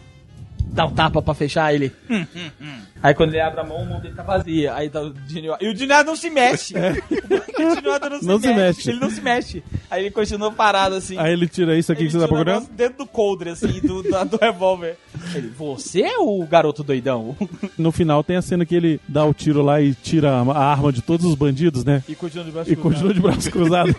dar um tapa pra fechar ele. "Hum, hum, hum." Aí quando ele abre a mão, o mão dele tá vazia. Aí tá o Gene E o Gene não se mexe. O Gene Wilder não, se,
Não se
mexe.
mexe.
Ele não se mexe. Aí ele continua parado assim.
Aí ele tira isso aqui
Ele
que você tá procurando?
dentro do coldre, assim, do, do, do revólver. Ele, você é o garoto doidão?
No final tem a cena que ele dá o tiro lá e tira a arma de todos os bandidos, né?
E continua de braço
E
cruzado.
continua de braço cruzado.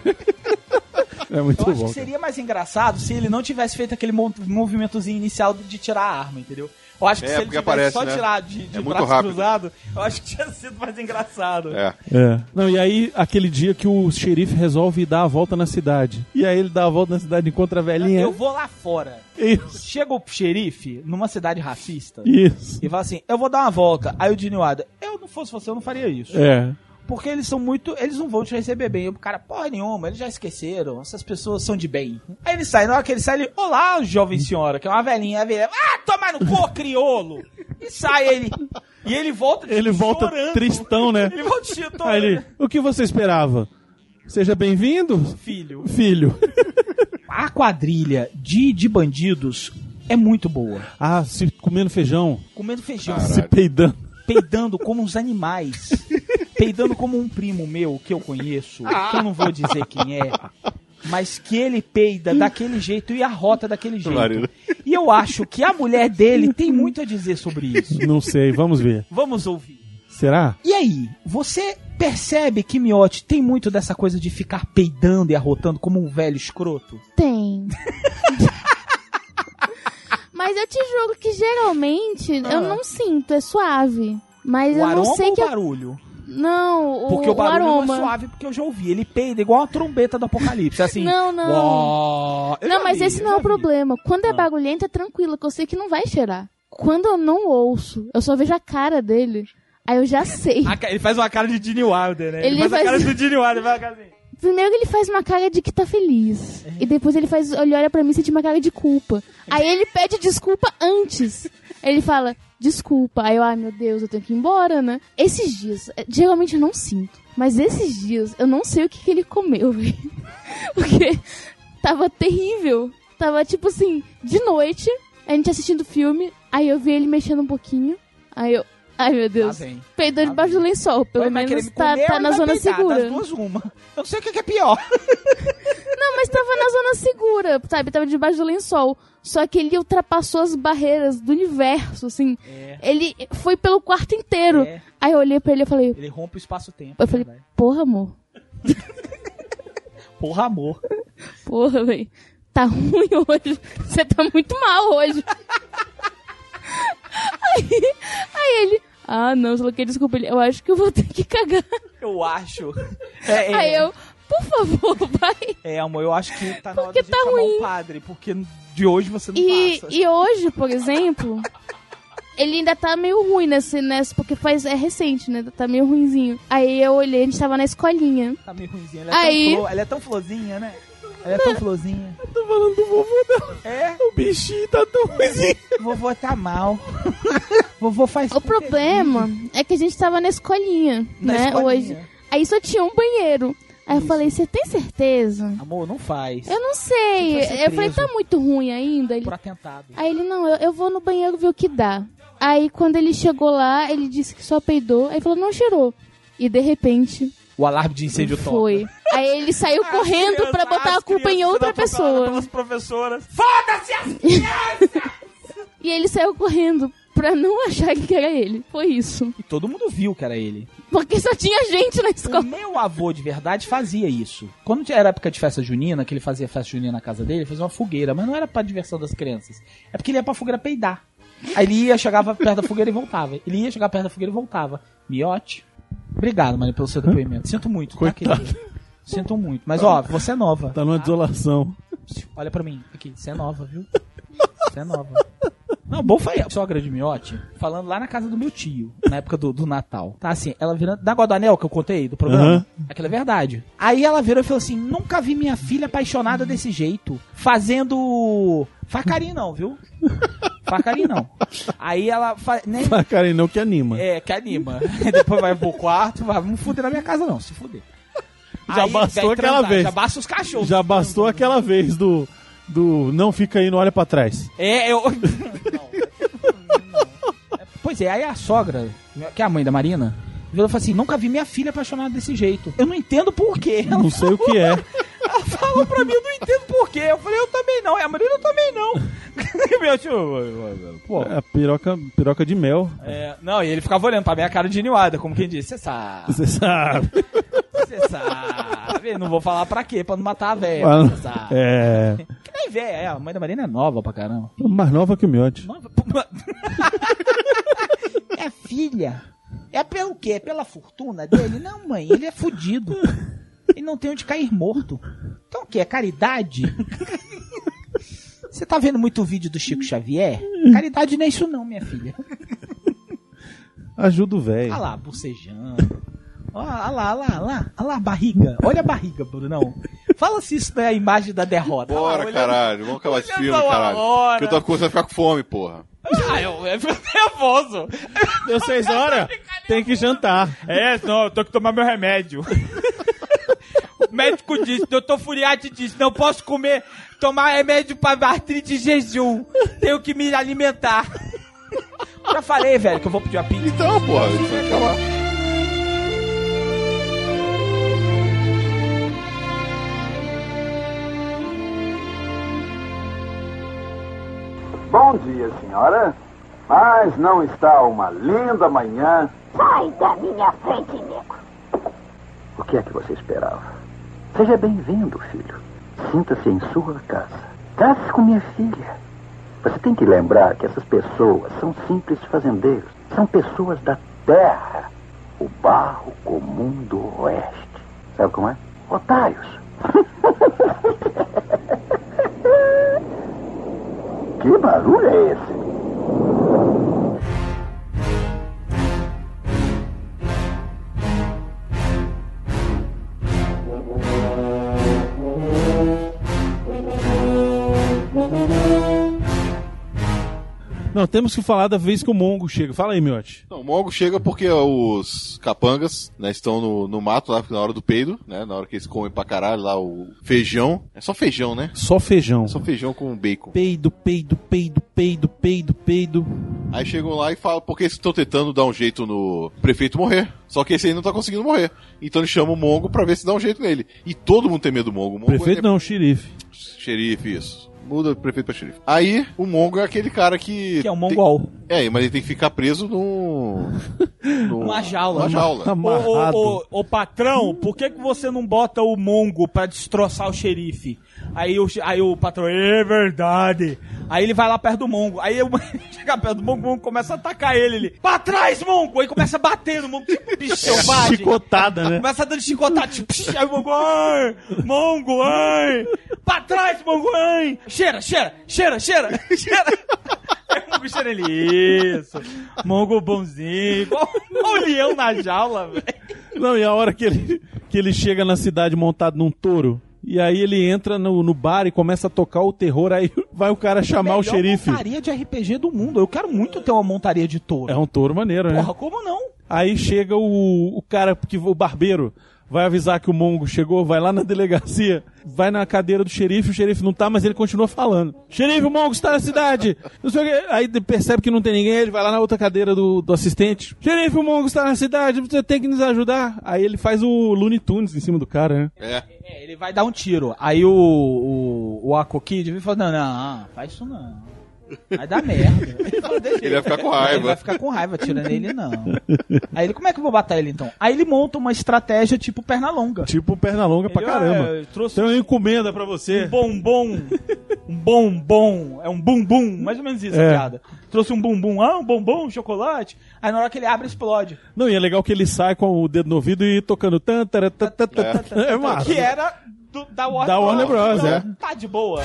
É muito
Eu acho
bom.
que seria mais engraçado se ele não tivesse feito aquele mo- movimentozinho inicial de tirar a arma, entendeu? Eu acho que
É,
se ele
porque
tivesse
aparece,
só
né?
tirado de, de
É muito
braço
rápido.
cruzado, eu acho que tinha sido mais engraçado.
É.
É. Não, e aí, aquele dia que o xerife resolve dar a volta na cidade. E aí ele dá a volta na cidade, encontra a velhinha.
Eu vou lá fora.
Isso.
Chega o xerife numa cidade racista
Isso.
e fala assim: Eu vou dar uma volta. Aí o Wilder, eu não fosse você, eu não faria isso.
É.
Porque eles são muito. Eles não vão te receber bem. O cara, porra nenhuma, eles já esqueceram. Essas pessoas são de bem. Aí ele sai, na hora que ele sai, ele. Olá, jovem senhora, que é uma velhinha. A velha, ah, toma no cu, criolo! E sai ele. E ele volta
Ele volta
chorando.
tristão, né?
Ele volta chorando.
Aí ele, o que você esperava? Seja bem-vindo,
Filho.
filho.
A quadrilha de, de bandidos é muito boa.
Ah, se comendo feijão,
Comendo feijão.
se peidando.
Peidando como uns animais. Peidando como um primo meu que eu conheço, que eu não vou dizer quem é, mas que ele peida daquele jeito e arrota daquele jeito.
Marido.
E eu acho que a mulher dele tem muito a dizer sobre isso.
Não sei, vamos ver.
Vamos ouvir.
Será?
E aí, você percebe que Miotti tem muito dessa coisa de ficar peidando e arrotando como um velho escroto?
Tem. Mas eu te juro que geralmente eu não sinto, é suave. Mas
o
eu não sei
ou
que.
o
eu-
barulho?
Não, o,
Porque o, barulho
aroma.
não é suave, porque eu já ouvi. Ele peida igual uma trombeta do apocalipse. Assim,
Não, não.
Uó.
Não, mas
vi,
esse não é o
vi.
problema. Quando é
Ah.
barulhento, é tranquilo, que eu sei que não vai cheirar. Quando eu não ouço, eu só vejo a cara dele. Aí eu já sei.
A Ele faz uma cara de Gene Wilder, né? Ele,
Ele
faz, a
faz-
cara do Gene Wilder, a cara assim.
Primeiro ele faz uma cara de que tá feliz. E depois ele faz, ele olha pra mim e sente uma cara de culpa. Aí ele pede desculpa antes. Ele fala, desculpa. Aí eu, ai meu Deus, eu tenho que ir embora, né? Esses dias, eh, geralmente eu não sinto. Mas esses dias, eu não sei o que, que ele comeu, velho. Porque tava terrível. Tava tipo assim, de noite, A gente assistindo filme, aí eu vi ele mexendo um pouquinho. Aí eu. Ai meu Deus.
vem.
Peidou debaixo do lençol. Pelo
querer
menos
me
tá, tá na zona
peidar?
segura.
Duas, uma. Eu não sei o que é pior.
Não, mas tava na zona segura, sabe? Tava debaixo do lençol. Só que ele ultrapassou as barreiras do universo, assim.
É.
Ele foi pelo quarto inteiro.
É.
Aí eu olhei pra ele e falei,
Ele rompe o espaço-tempo.
eu falei,
né,
porra, amor.
Porra, amor.
Porra, velho. Tá ruim hoje. Você tá muito mal hoje. aí, aí ele. Ah, não, só que desculpa. Eu acho que eu vou ter que cagar.
Eu acho. É, é,
Aí eu, por favor, vai.
é, amor, eu acho que tá na hora
Porque
de
tá
chamar
ruim.
um padre, porque de hoje você não
E,
passa.
e hoje, por exemplo, ele ainda tá meio ruim nesse, nesse porque faz, é recente, né? Tá meio ruinzinho. Aí eu olhei, a gente tava na escolinha.
Tá meio ruimzinha. Ela é,
Aí-
tão flo- ela é tão florzinha, né? Ela é tão florzinha.
Tô falando do vovô dela.
É?
O bichinho tá tão ruimzinho.
Vovô tá mal. Vovô faz.
O problema é que a gente tava na escolinha,
Na
né?
escolinha.
Hoje. Aí só tinha um banheiro. Aí eu falei, você tem certeza?
Amor, não faz.
Eu não sei. Eu falei, tá muito ruim ainda. Ele...
Por atentado.
Aí ele, não, eu, eu vou no banheiro ver o que dá. Aí quando ele chegou lá, ele disse que só peidou. Aí falou, não cheirou. E de repente,
O alarme de incêndio toca.
foi. Aí ele saiu correndo
crianças-
pra botar a
as
culpa em outra pessoa.
Pelas professoras. Foda-se as crianças!
E ele saiu correndo pra não achar que era ele. Foi isso.
e todo mundo viu que era ele.
Porque só tinha gente na
O
escola.
meu avô de verdade fazia isso. Quando era época de festa junina, que ele fazia festa junina na casa dele, ele fazia uma fogueira, mas não era pra diversão das crianças. É porque ele ia pra fogueira peidar. Aí ele ia, chegava perto da fogueira e voltava. Ele ia, chegar perto da fogueira e voltava. Miote. Obrigado, mano, pelo seu depoimento. Sinto muito, tá, querido? Sinto muito. Mas, ó, você é nova.
Tá numa desolação.
Olha pra mim. Aqui, você é nova, viu? Você é nova. Não, bom foi a sogra de miote, falando lá na casa do meu tio, na época do, do Natal. Tá assim, ela virando. Da Guadanel que eu contei do programa. Aquilo é verdade. Aí ela virou e falou assim: nunca vi minha filha apaixonada desse jeito. Fazendo. Facarinho não, viu? Facarinho não. Aí ela. Fa... né?
Ah, cara, não que anima.
É, que anima. Depois vai pro quarto, vai, não fuder na minha casa, não, se fuder.
Já
Aí,
bastou aquela vez.
Já basta os cachorros.
Já bastou aquela vez do. Do não fica aí, não olha pra trás.
É, eu. Não, não. Pois é, aí a sogra, que é a mãe da Marina, virou e falou assim: nunca vi minha filha apaixonada desse jeito. Eu não entendo por quê. Ela
Não sei o que é.
Ela falou pra mim, eu não entendo por quê. Eu falei, eu também não. E a Marina, eu também não. E meu tio, pô.
É piroca, piroca de mel.
É, não, e ele ficava olhando pra minha cara de niuada, como quem disse, você sabe,
Você sabe.
você sabe. Não vou falar pra quê, pra não matar a velha, você sabe.
É.
Que nem velha, é, a mãe da Marina é nova pra caramba.
Mais nova que o miote.
Nova... é filha. É pelo quê? É pela fortuna dele? Não, mãe, ele é fudido. Ele não tem onde cair morto. Então o que? É caridade? Você tá vendo muito vídeo do Chico Xavier? Caridade não é isso não, minha filha.
Ajuda o velho.
Olha lá, bocejando. Olha lá, olha lá, olha lá, olha lá a barriga. Olha a barriga, Brunão. Fala se isso não é a imagem da derrota. Lá,
Bora, caralho. Vamos acabar esse filme, caralho.
hora.
Que eu tô começando a ficar com fome, porra.
Ah, eu, eu fico nervoso.
Deu seis horas? Tem que jantar.
É, não, eu tenho que tomar meu remédio. o médico disse, doutor Furiati disse, não posso comer, tomar remédio pra artrite de jejum. Tenho que me alimentar. Já falei, velho, que eu vou pedir uma pizza.
Então, porra, isso vai acabar.
Bom dia, senhora. Mas não está uma linda manhã?
Sai da minha frente, nego.
O que é que você esperava? Seja bem-vindo, filho. Sinta-se em sua casa. Case com minha filha. Você tem que lembrar que essas pessoas são simples fazendeiros. São pessoas da terra. O barro comum do oeste. Sabe como é? Otários. que barulho é esse?
Não, temos que falar da vez que o Mongo chega. Fala aí, Miotti.
Não, o Mongo chega porque os capangas, né, estão no, no mato lá na hora do peido, né? Na hora que eles comem pra caralho lá o feijão. É só feijão, né?
Só feijão.
Só feijão com bacon.
Peido, peido, peido, peido, peido, peido.
Aí chegam lá e falam porque eles estão tentando dar um jeito no prefeito morrer. Só que esse aí não tá conseguindo morrer. Então eles chamam o Mongo pra ver se dá um jeito nele. E todo mundo tem medo do Mongo. O Mongo
Prefeito
é...
não, xerife.
Xerife, isso. Muda o prefeito pra xerife. Aí, o Mongo é aquele cara que.
Que é um mongol.
É, mas ele tem que ficar preso no. no...
Uma jaula.
Uma jaula.
Ô, ô, ô, ô, patrão, por que, que você não bota o Mongo pra destroçar o xerife? Aí o, aí o patrão, é verdade. Aí ele vai lá perto do Mongo. Aí eu chega perto do Mongo, o Mongo começa a atacar ele. Ele, pra trás, Mongo! Aí começa a bater no Mongo, tipo bicho selvagem.
Chicotada, né?
Começa dando chicotada, tipo, aí o Mongo, ai, Mongo, ai, pra trás, Mongo, ai, cheira, cheira, cheira, cheira, cheira. Mongo cheira ele, isso, Mongo bonzinho, igual o leão na jaula, velho.
Não, e a hora que ele, que ele chega na cidade montado num touro. E aí ele entra no, no bar e começa a tocar o terror, aí vai o cara chamar o xerife.
montaria de RPG do mundo, eu quero muito ter uma montaria de touro.
É um touro maneiro, né?
Porra, como não?
Aí chega o, o cara, que o barbeiro, vai avisar que o Mongo chegou, vai lá na delegacia, vai na cadeira do xerife, o xerife não tá, mas ele continua falando. Xerife, o Mongo está na cidade! Não sei o quê. Aí percebe que não tem ninguém, ele vai lá na outra cadeira do, do assistente. Xerife, o Mongo está na cidade, você tem que nos ajudar. Aí ele faz o Looney Tunes em cima do cara, né?
É.
É, ele vai dar um tiro. Aí o, o, o Aqua Kid vem falando, não, não, faz isso não. Vai dar merda. Ele, "Deixa
Ele vai ficar com raiva."
Ele vai ficar com raiva, tira nele não. Aí ele, como é que eu vou matar ele então? Aí ele monta uma estratégia tipo perna longa.
Tipo perna longa pra
Ele,
caramba.
"Ah, trouxe
Tem uma encomenda pra você.
um bombom, um bombom, é um bumbum, mais ou menos isso,
É.
a piada. Trouxe um bumbum, ah, um bombom, um chocolate. Aí na hora que ele abre, explode.
Não, e é legal que ele sai com o dedo no ouvido e tocando tan. É massa.
Que era do- da Warner,
Da Warner Bros,
Então,
é.
Tá de boa.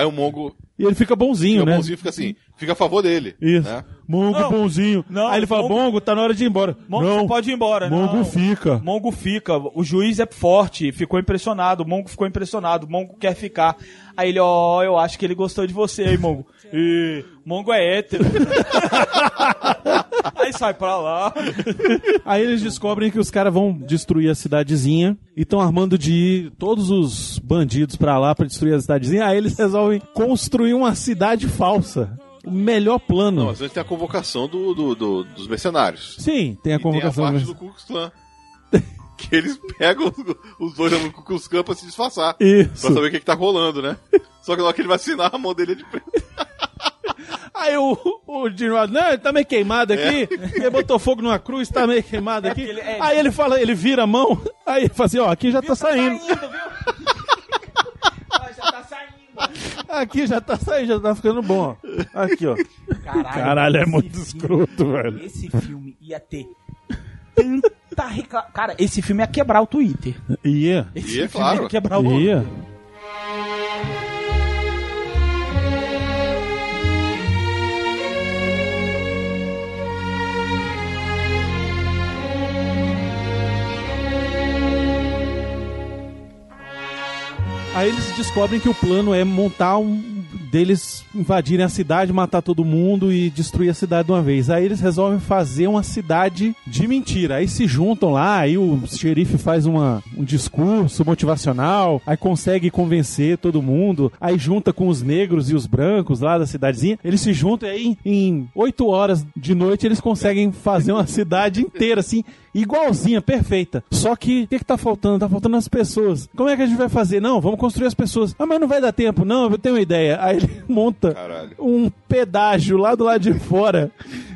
Aí o Mongo.
E ele fica bonzinho,
fica
né?
bonzinho, fica assim, fica a favor dele.
Isso.
Né?
Mongo
Não,
bonzinho.
não,
Aí ele fala,
Mongo-
Mongo, tá na hora de ir embora.
Mongo
não,
você pode ir embora,
Mongo
não.
fica.
Mongo fica. O juiz é forte, ficou impressionado. Mongo ficou impressionado. Mongo quer ficar. Aí ele, ó, eu acho que ele gostou de você, hein, Mongo. E Mongo é hétero. Aí sai pra lá.
Aí eles descobrem que os caras vão destruir a cidadezinha e estão armando de ir todos os bandidos pra lá pra destruir a cidadezinha. Aí eles resolvem construir uma cidade falsa. O melhor plano.
Não, às vezes tem a convocação do, do- do- dos mercenários.
Sim, tem a
E
convocação.
tem a parte
do-
do Ku Klux Klan. que eles pegam os- dois no Ku Klux Klan pra se disfarçar.
Isso.
Pra saber o que, que tá rolando, né? Só que na hora que ele vai assinar, a mão dele é de preto.
Aí o, o Gene não, ele tá meio queimado aqui. Ele botou fogo numa cruz, tá meio queimado aqui.
porque ele- é-
Aí ele fala, ele vira a mão, aí ele fala assim, ó, aqui já tá saindo.
Já tá saindo.
Aqui já tá saindo, já tá ficando bom. Aqui, ó.
Caralho,
Caralho, é muito
filme-
escroto, velho.
Esse filme ia ter tanta recla... Cara, esse filme ia quebrar o Twitter.
Ia.
Esse
Ia,
filme
claro.
ia quebrar o
Ia. Aí eles descobrem que o plano é montar um deles invadirem a cidade, matar todo mundo e destruir a cidade de uma vez. Aí eles resolvem fazer uma cidade de mentira. Aí se juntam lá, aí o xerife faz uma, um discurso motivacional, aí consegue convencer todo mundo, aí junta com os negros e os brancos lá da cidadezinha. Eles se juntam e aí em oito horas de noite eles conseguem fazer uma cidade inteira assim, igualzinha, perfeita. Só que o que, que tá faltando? Tá faltando as pessoas. Como é que a gente vai fazer? Não, vamos construir as pessoas. Ah, mas não vai dar tempo. Não, eu tenho uma ideia. Aí ele monta
Caralho.
um pedágio lá do lado de fora.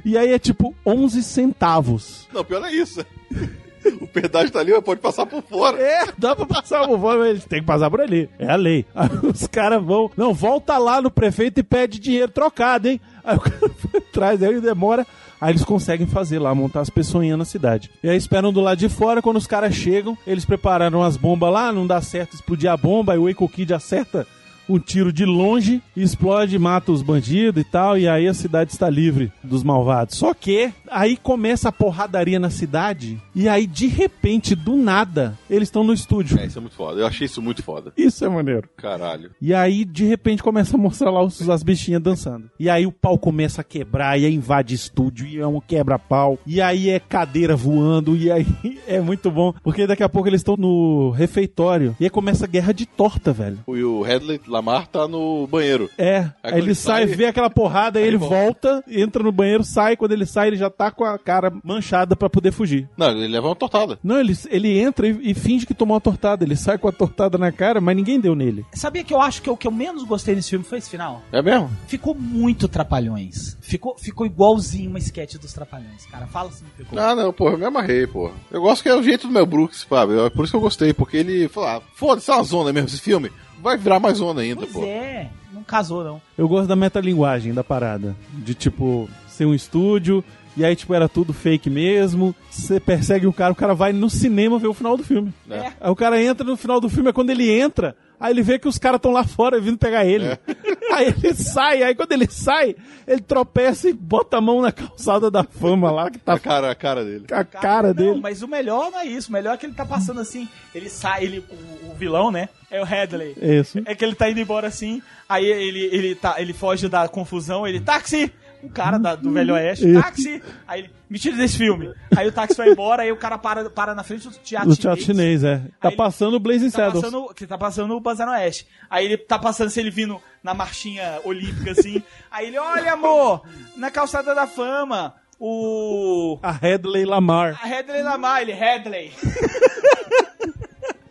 E aí é tipo 11 centavos.
Não, pior é isso. O pedágio tá ali, mas pode passar por fora.
É, dá pra passar por fora, mas eles têm que passar por ali. É a lei. Aí os caras vão. Não, volta lá no prefeito e pede dinheiro trocado, hein? Aí o cara atrás, aí demora. Aí eles conseguem fazer lá, montar as pessoinhas na cidade. E aí esperam do lado de fora, quando os caras chegam, eles prepararam as bombas lá, não dá certo explodir a bomba, aí o Eiko Kid acerta um tiro de longe, explode, mata os bandidos e tal, e aí a cidade está livre dos malvados. Só que aí começa a porradaria na cidade, e aí de repente, do nada, eles estão no estúdio.
É, isso é muito foda. Eu achei isso muito foda.
Isso é maneiro.
Caralho.
E aí, de repente, começa a mostrar lá os- as bichinhas dançando. E aí o pau começa a quebrar, e aí invade estúdio, e é um quebra-pau. E aí é cadeira voando, e aí é muito bom. Porque daqui a pouco eles estão no refeitório. E aí começa a guerra de torta, velho.
E o Headley Lamar tá no banheiro.
É,
Aí
ele sai, vê aquela porrada, aí ele volta, entra no banheiro, sai. Quando ele sai, ele já tá com a cara manchada pra poder fugir.
Não, ele leva uma tortada.
Não, ele, ele entra e, e finge que tomou uma tortada. Ele sai com a tortada na cara, mas ninguém deu nele.
Sabia que eu acho que o que eu menos gostei nesse filme foi esse final?
É mesmo?
Ficou muito Trapalhões. Ficou, ficou igualzinho uma sketch dos Trapalhões, cara. Fala assim, ficou.
Ah, não, porra, eu me amarrei, porra. Eu gosto que é o jeito do Mel Brooks, Fábio. É por isso que eu gostei, porque ele falou, ah, foda-se, é uma zona mesmo esse filme. Vai virar mais zona ainda,
Pois
pô.
é, não casou não.
Eu gosto da metalinguagem da parada. De tipo, ser um estúdio. E aí, tipo, era tudo fake mesmo. Você persegue o cara, o cara vai no cinema ver o final do filme.
É.
Aí o cara entra no final do filme, é quando ele entra, aí ele vê que os caras estão lá fora vindo pegar ele.
É.
Aí ele sai, aí quando ele sai, ele tropeça e bota a mão na calçada da fama lá, que tá
A cara, a cara dele.
a cara
Não,
dele.
mas o melhor não é isso. O melhor é que ele tá passando assim. Ele sai, ele, o, o vilão, né? É o Headley.
Isso.
É que ele tá indo embora assim. Aí ele, ele, tá, ele foge da confusão. Ele, táxi! O cara da- do Velho Oeste, táxi! Aí ele, me tira desse filme. Aí o táxi vai embora, aí o cara para, para na frente do teatro
Do teatro chinês, é. Tá
Aí-
passando o Blazing
Tá
Saddles.
passando, que tá passando o Banzai no Oeste. Aí ele tá passando, se ele vindo na marchinha olímpica, assim. aí ele, olha, amor, na calçada da fama, o...
A Headley Lamar.
A Headley Lamar, ele, Headley.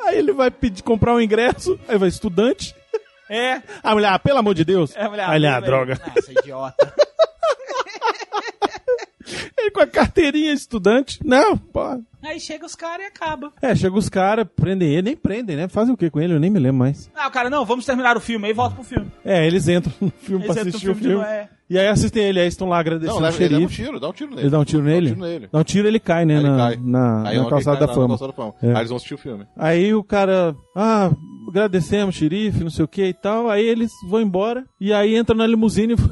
Aí ele vai pedir, comprar um ingresso, aí vai estudante.
É.
A mulher, ah, pelo amor de Deus.
É, mulher,
Aí ele, ah, droga.
Ah, essa idiota.
Ele com a carteirinha de estudante. Não, pô.
Aí chega os caras e acaba.
É, chega os caras, prendem ele, nem prendem, né? Fazem o que com ele? Eu nem me lembro mais.
Ah, o cara, não, vamos terminar o filme, aí volta pro filme.
É, eles entram no filme
Eles
pra
entram no
assistir o
filme é.
E aí assistem ele, aí estão lá agradecendo
Não,
o
leva, ele
xerife.
leva um tiro, dá um tiro nele.
Ele dá um tiro nele?
Dá um tiro nele.
Dá um tiro ele cai, né?
Ele
na,
cai.
na,
Aí
na calçada
ele
da
cai? Na
fama.
calçada da fama.
É.
Aí eles vão assistir o filme.
Aí o cara, ah, agradecemos, xerife, não sei o que e tal. Aí eles vão embora. E aí entra na limusine e vão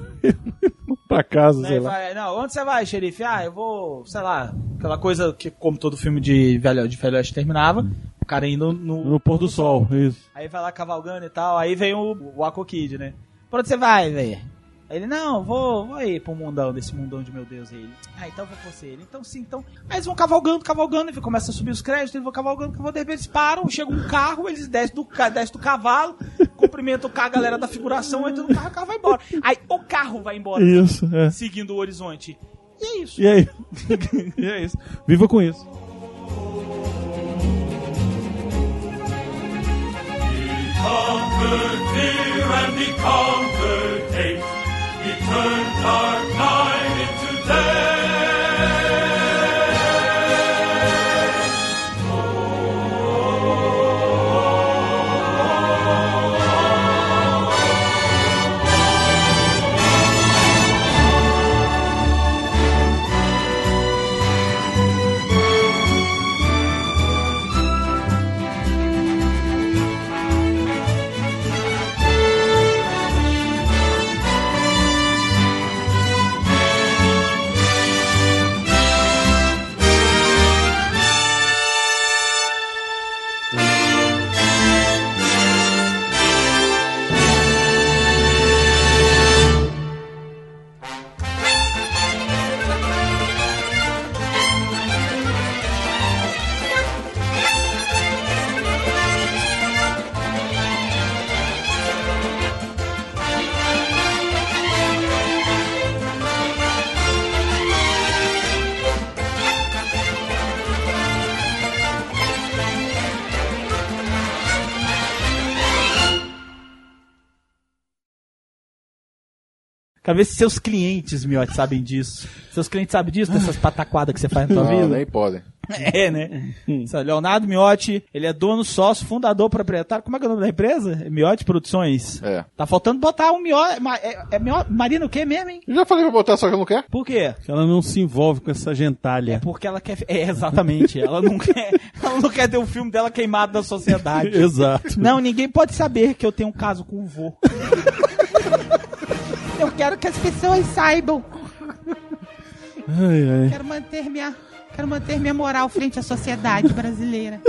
pra casa, sei
Aí
lá.
vai, não, onde você vai, xerife? Ah, eu vou, sei lá, aquela coisa que, como todo filme de velho de velho Oeste terminava, o cara indo no,
No pôr do sol, isso.
Aí vai lá cavalgando e tal, aí vem o, o Aqua Kid, né? Pra onde você vai, velho? Aí ele, não, vou, vou ir pro mundão, desse mundão de meu Deus. Aí ele, ah, então vou com você. Ele, então sim, então. Aí eles vão cavalgando, cavalgando, e começa a subir os créditos, eles vão cavalgando, cavalgando, de repente eles param, chega um carro, eles descem do, descem do cavalo, cumprimentam a galera da figuração, entra no carro, o carro vai embora. Aí o carro vai embora.
Isso, é.
Seguindo o horizonte. E é isso.
E aí? e é isso. Viva com isso.
conquered fear and he conquered hate. Turned dark night into day.
Quero ver se seus clientes, Miotti, sabem disso. Seus clientes sabem disso, dessas pataquadas que você faz na tua
Não,
vida?
nem podem.
É, né? Isso, Leonardo Miotti, ele é dono, sócio, fundador, proprietário. Como é que é o nome da empresa? Miotti Produções.
É.
Tá faltando botar um Miotti. ma- É, é Miotti- Marina o quê mesmo, hein?
Eu já falei pra botar, só que eu não quer.
Por quê?
Que ela não se envolve com essa gentalha.
Porque ela quer. É, exatamente. ela, não quer, ela não quer ter o filme dela queimado da sociedade.
Exato.
Não, ninguém pode saber que eu tenho um caso com o vô. Eu quero que as pessoas saibam.
Ai, ai.
Quero manter minha, quero manter minha moral frente à sociedade brasileira.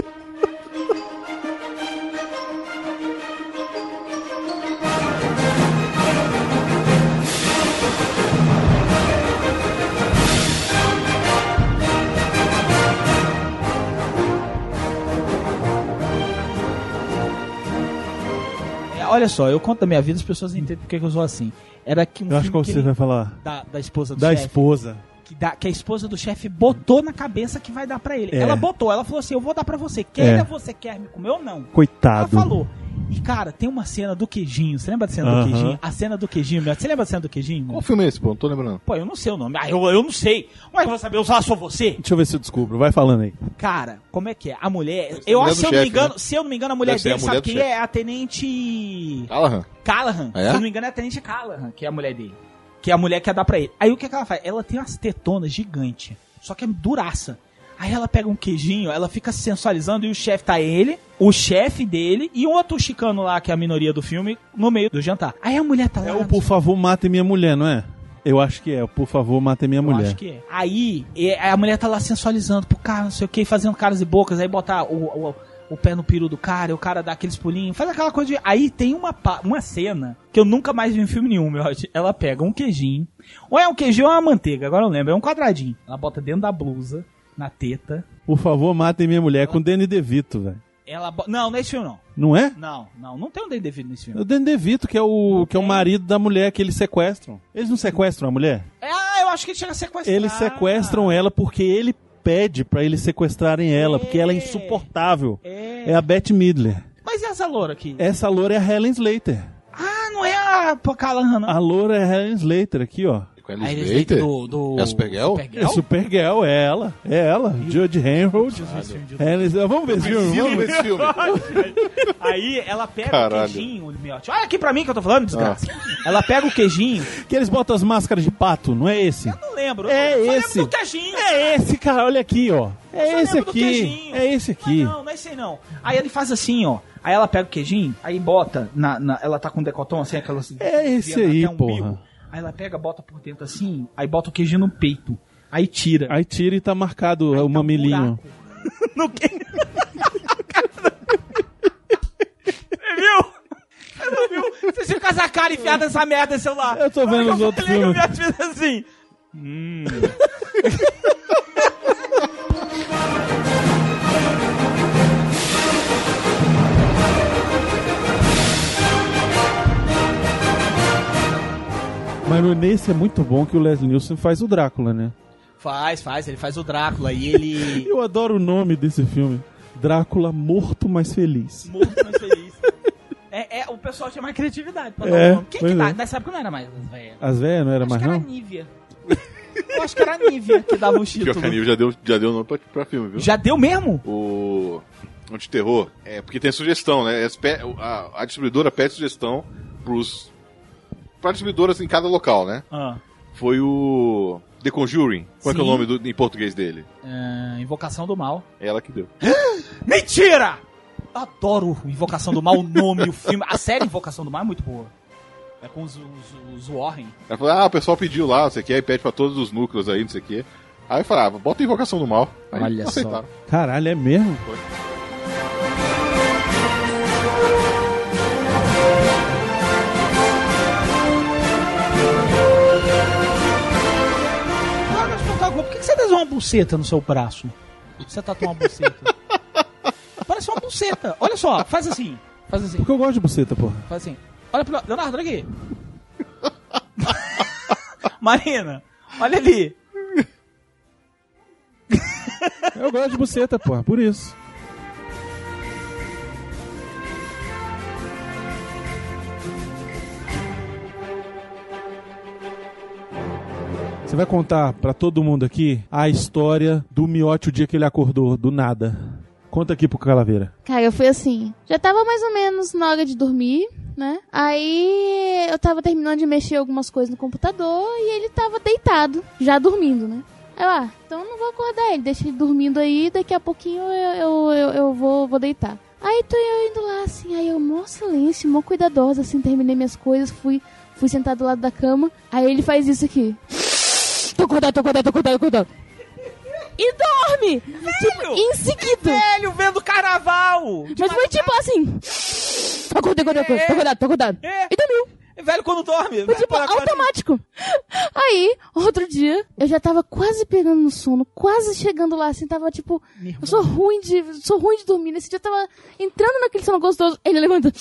É, Olha só, eu conto da minha vida, as pessoas entendem porque que eu sou assim. Era que um
Eu acho que você vai falar.
da, da esposa do
Da
chefe,
esposa.
Que, dá- que a esposa do chefe botou na cabeça que vai dar pra ele.
É.
Ela botou, ela falou assim: Eu vou dar pra você. Queira
É.
você quer me comer ou não?
Coitado.
Ela falou. E cara, tem uma cena do queijinho. Você lembra da cena do queijinho? A cena do queijinho, meu. Você lembra da cena do queijinho?
Qual filme é esse, pô? Não tô lembrando.
Pô, eu não sei o nome. Ah, eu, eu não sei. Ué, eu vou saber usar só você?
Deixa eu ver se eu descubro. Vai falando aí.
Cara, como é que é? A mulher.
ser a
Eu
mulher
acho,
do
se eu não me
chefe,
engano,
né?
se eu não me engano, a mulher
Deve ser a
dele,
mulher
sabe
do
quem
chefe.
é? A tenente.
Callahan.
Callahan.
Ah, é?
Se eu não me engano, é a Tenente Callahan, que é a mulher dele. Que é a mulher que quer dar pra ele. Aí o que, que ela faz? Ela tem umas tetonas gigantes. Só que é duraça. Aí ela pega um queijinho, ela fica se sensualizando e o chefe tá ele, o chefe dele e um outro chicano lá, que é a minoria do filme, no meio do jantar. Aí a mulher tá lá.
É o Por favor, matem minha mulher, não é? Eu acho que é. o Por favor, matem minha
Eu
mulher.
acho que é. Aí a mulher tá lá sensualizando pro cara, não sei o que, fazendo caras e bocas, aí botar o, o, o pé no peru do cara, o cara dá aqueles pulinhos, faz aquela coisa de. Aí tem uma, uma cena que eu nunca mais vi em filme nenhum, meu. Ela pega um queijinho, ou é um queijinho ou é uma manteiga, agora eu lembro, é um quadradinho. Ela bota dentro da blusa, na teta.
Por favor, matem minha mulher com o Danny DeVito, velho.
Ela Não, não é esse filme não.
Não é?
Não, não, não tem um Dave David nesse
É
filme.
o Danny DeVito, que é o, que é o marido da mulher que eles sequestram. Eles não sequestram a mulher?
Ah, eu acho que ele chega a sequestrar.
Eles sequestram ela porque ele pede pra eles sequestrarem ela, porque ela é insuportável. É, a Beth Midler.
Mas e essa loura aqui?
Essa loura é a Helen Slater.
Ah, não é a Callahan, não.
A loura é a Helen Slater aqui, ó.
Com
A Slater do- do-
É a Supergirl?
É Supergirl, é ela. É ela. Judge. Helen Slater. Vamos ver esse filme. Vamos
ver esse filme.
Aí ela pega
Caralho.
o queijinho, miote. Olha aqui pra mim que eu tô falando, desgraça. Ela pega o queijinho.
Que eles botam as máscaras de pato, não é esse?
Não lembro.
É
eu
esse.
lembro do queijinho.
É esse, cara. Olha aqui, ó. É
Só
esse aqui. É esse aqui.
Não, não é esse aí não. Aí ele faz assim, ó. Aí ela pega o queijinho, aí bota na, na- ela tá com um decotão assim, aquela assim,
É esse aí,
o umbigo. Aí ela pega, bota por dentro assim, aí bota o queijinho no peito. Aí tira.
Aí tira e tá marcado o mamilinho.
No que? Você viu? Você viu? Você fica com essa cara enfiada nessa merda nesse celular.
Eu tô vendo
é
os
eu
outros filmes.
Eu assim. Hum.
Mas no- nesse é muito bom que o Leslie Nielsen faz o Drácula, né?
Faz, faz. Ele faz o Drácula e ele...
Eu adoro o nome desse filme. Drácula morto, mas feliz.
Morto, mas feliz. É, é, o pessoal tinha mais criatividade pra dar
É,
o nome. Quem que dá?
é.
Nessa época não era mais as velhas.
As velhas não era
Acho
mais
que era
não?
a Nívia. Eu acho que era a Nívia que dava o
Pior
título.
que a Nívia já deu, já deu nome pra, pra filme, viu?
Já deu mesmo?
O. O de terror. É, porque tem sugestão, né? As pe- A, a distribuidora pede sugestão pros. Pra distribuidoras em cada local, né?
Ah.
Foi o. The Conjuring. Qual é, que é o nome do- em português dele?
É, Invocação do Mal.
É ela que deu.
Mentira! Adoro Invocação do Mal, o nome, o filme. A série Invocação do Mal é muito boa. É com os, os, os Warren.
Ela falou, ah, o pessoal pediu lá, não sei o que, aí pede pra todos os núcleos aí, não sei o que. Aí eu falava, bota a invocação do mal. Aí
Olha
aceitaram.
Caralho, é mesmo?
Agora, uma buceta no seu braço? Você tatuou uma buceta. Parece uma buceta. Olha só, faz assim. Faz assim.
Porque eu gosto de buceta, porra.
Faz assim. Olha pro Leonardo, olha aqui. Marina, olha ali.
Eu gosto de buceta, porra, por isso. Você vai contar pra todo mundo aqui a história do miote o dia que ele acordou, do nada. Conta aqui pro Calaveira.
Cara, foi assim. Já tava mais ou menos na hora de dormir, né? Aí eu tava terminando de mexer algumas coisas no computador e ele tava deitado, já dormindo, né? Aí eu, ah, então eu não vou acordar ele, deixa ele dormindo aí, daqui a pouquinho eu, eu, eu, eu vou, vou deitar. Aí tô eu indo lá, assim, aí eu, mó silêncio, mó cuidadosa, assim, terminei minhas coisas, fui, fui sentar do lado da cama. Aí ele faz isso aqui. Tô acordado, tô acordado, tô acordado, tô acordado. E dorme! Tipo, em seguida.
Velho, vendo carnaval!
Mas foi tipo assim. Acordei, acordei, acordei, tô acordado, tô acordado. E dormiu.
Velho quando dorme.
Foi tipo automático. Aí, outro dia, eu já tava quase pegando no sono, quase chegando lá, assim, tava tipo. Eu sou ruim de. sou ruim de dormir. Nesse dia eu tava entrando naquele sono gostoso. Ele levanta.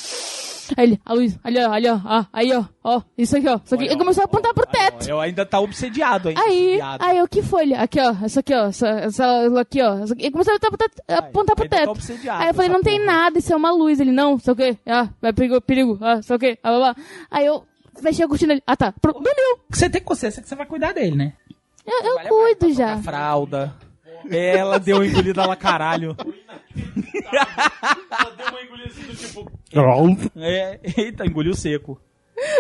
Aí ele, a luz, ali, ó, ali, ó, ah, aí, ó, ó, isso aqui, ó, isso aqui. Ele começou a apontar pro teto.
Eu ainda tá obsediado ainda.
Aí,
obsediado.
aí, o que foi? Ele, aqui, ó, essa aqui, ó, essa, essa aqui, ó. Essa aqui. Ele começou a apontar, apontar pro
tá
teto.
obsediado
Aí eu falei,
essa
não tem nada, isso é uma luz. Ele, não, sei o quê, ah, vai perigo, perigo, ah, sei o quê, ah, blá, blá. Aí eu fechei a cortina ali, ah, tá, pro, dormiu.
Você tem consciência que você vai cuidar dele, né?
Eu, eu cuido já.
A fralda. Ela deu uma engolida lá, caralho. É, eita, engoliu seco.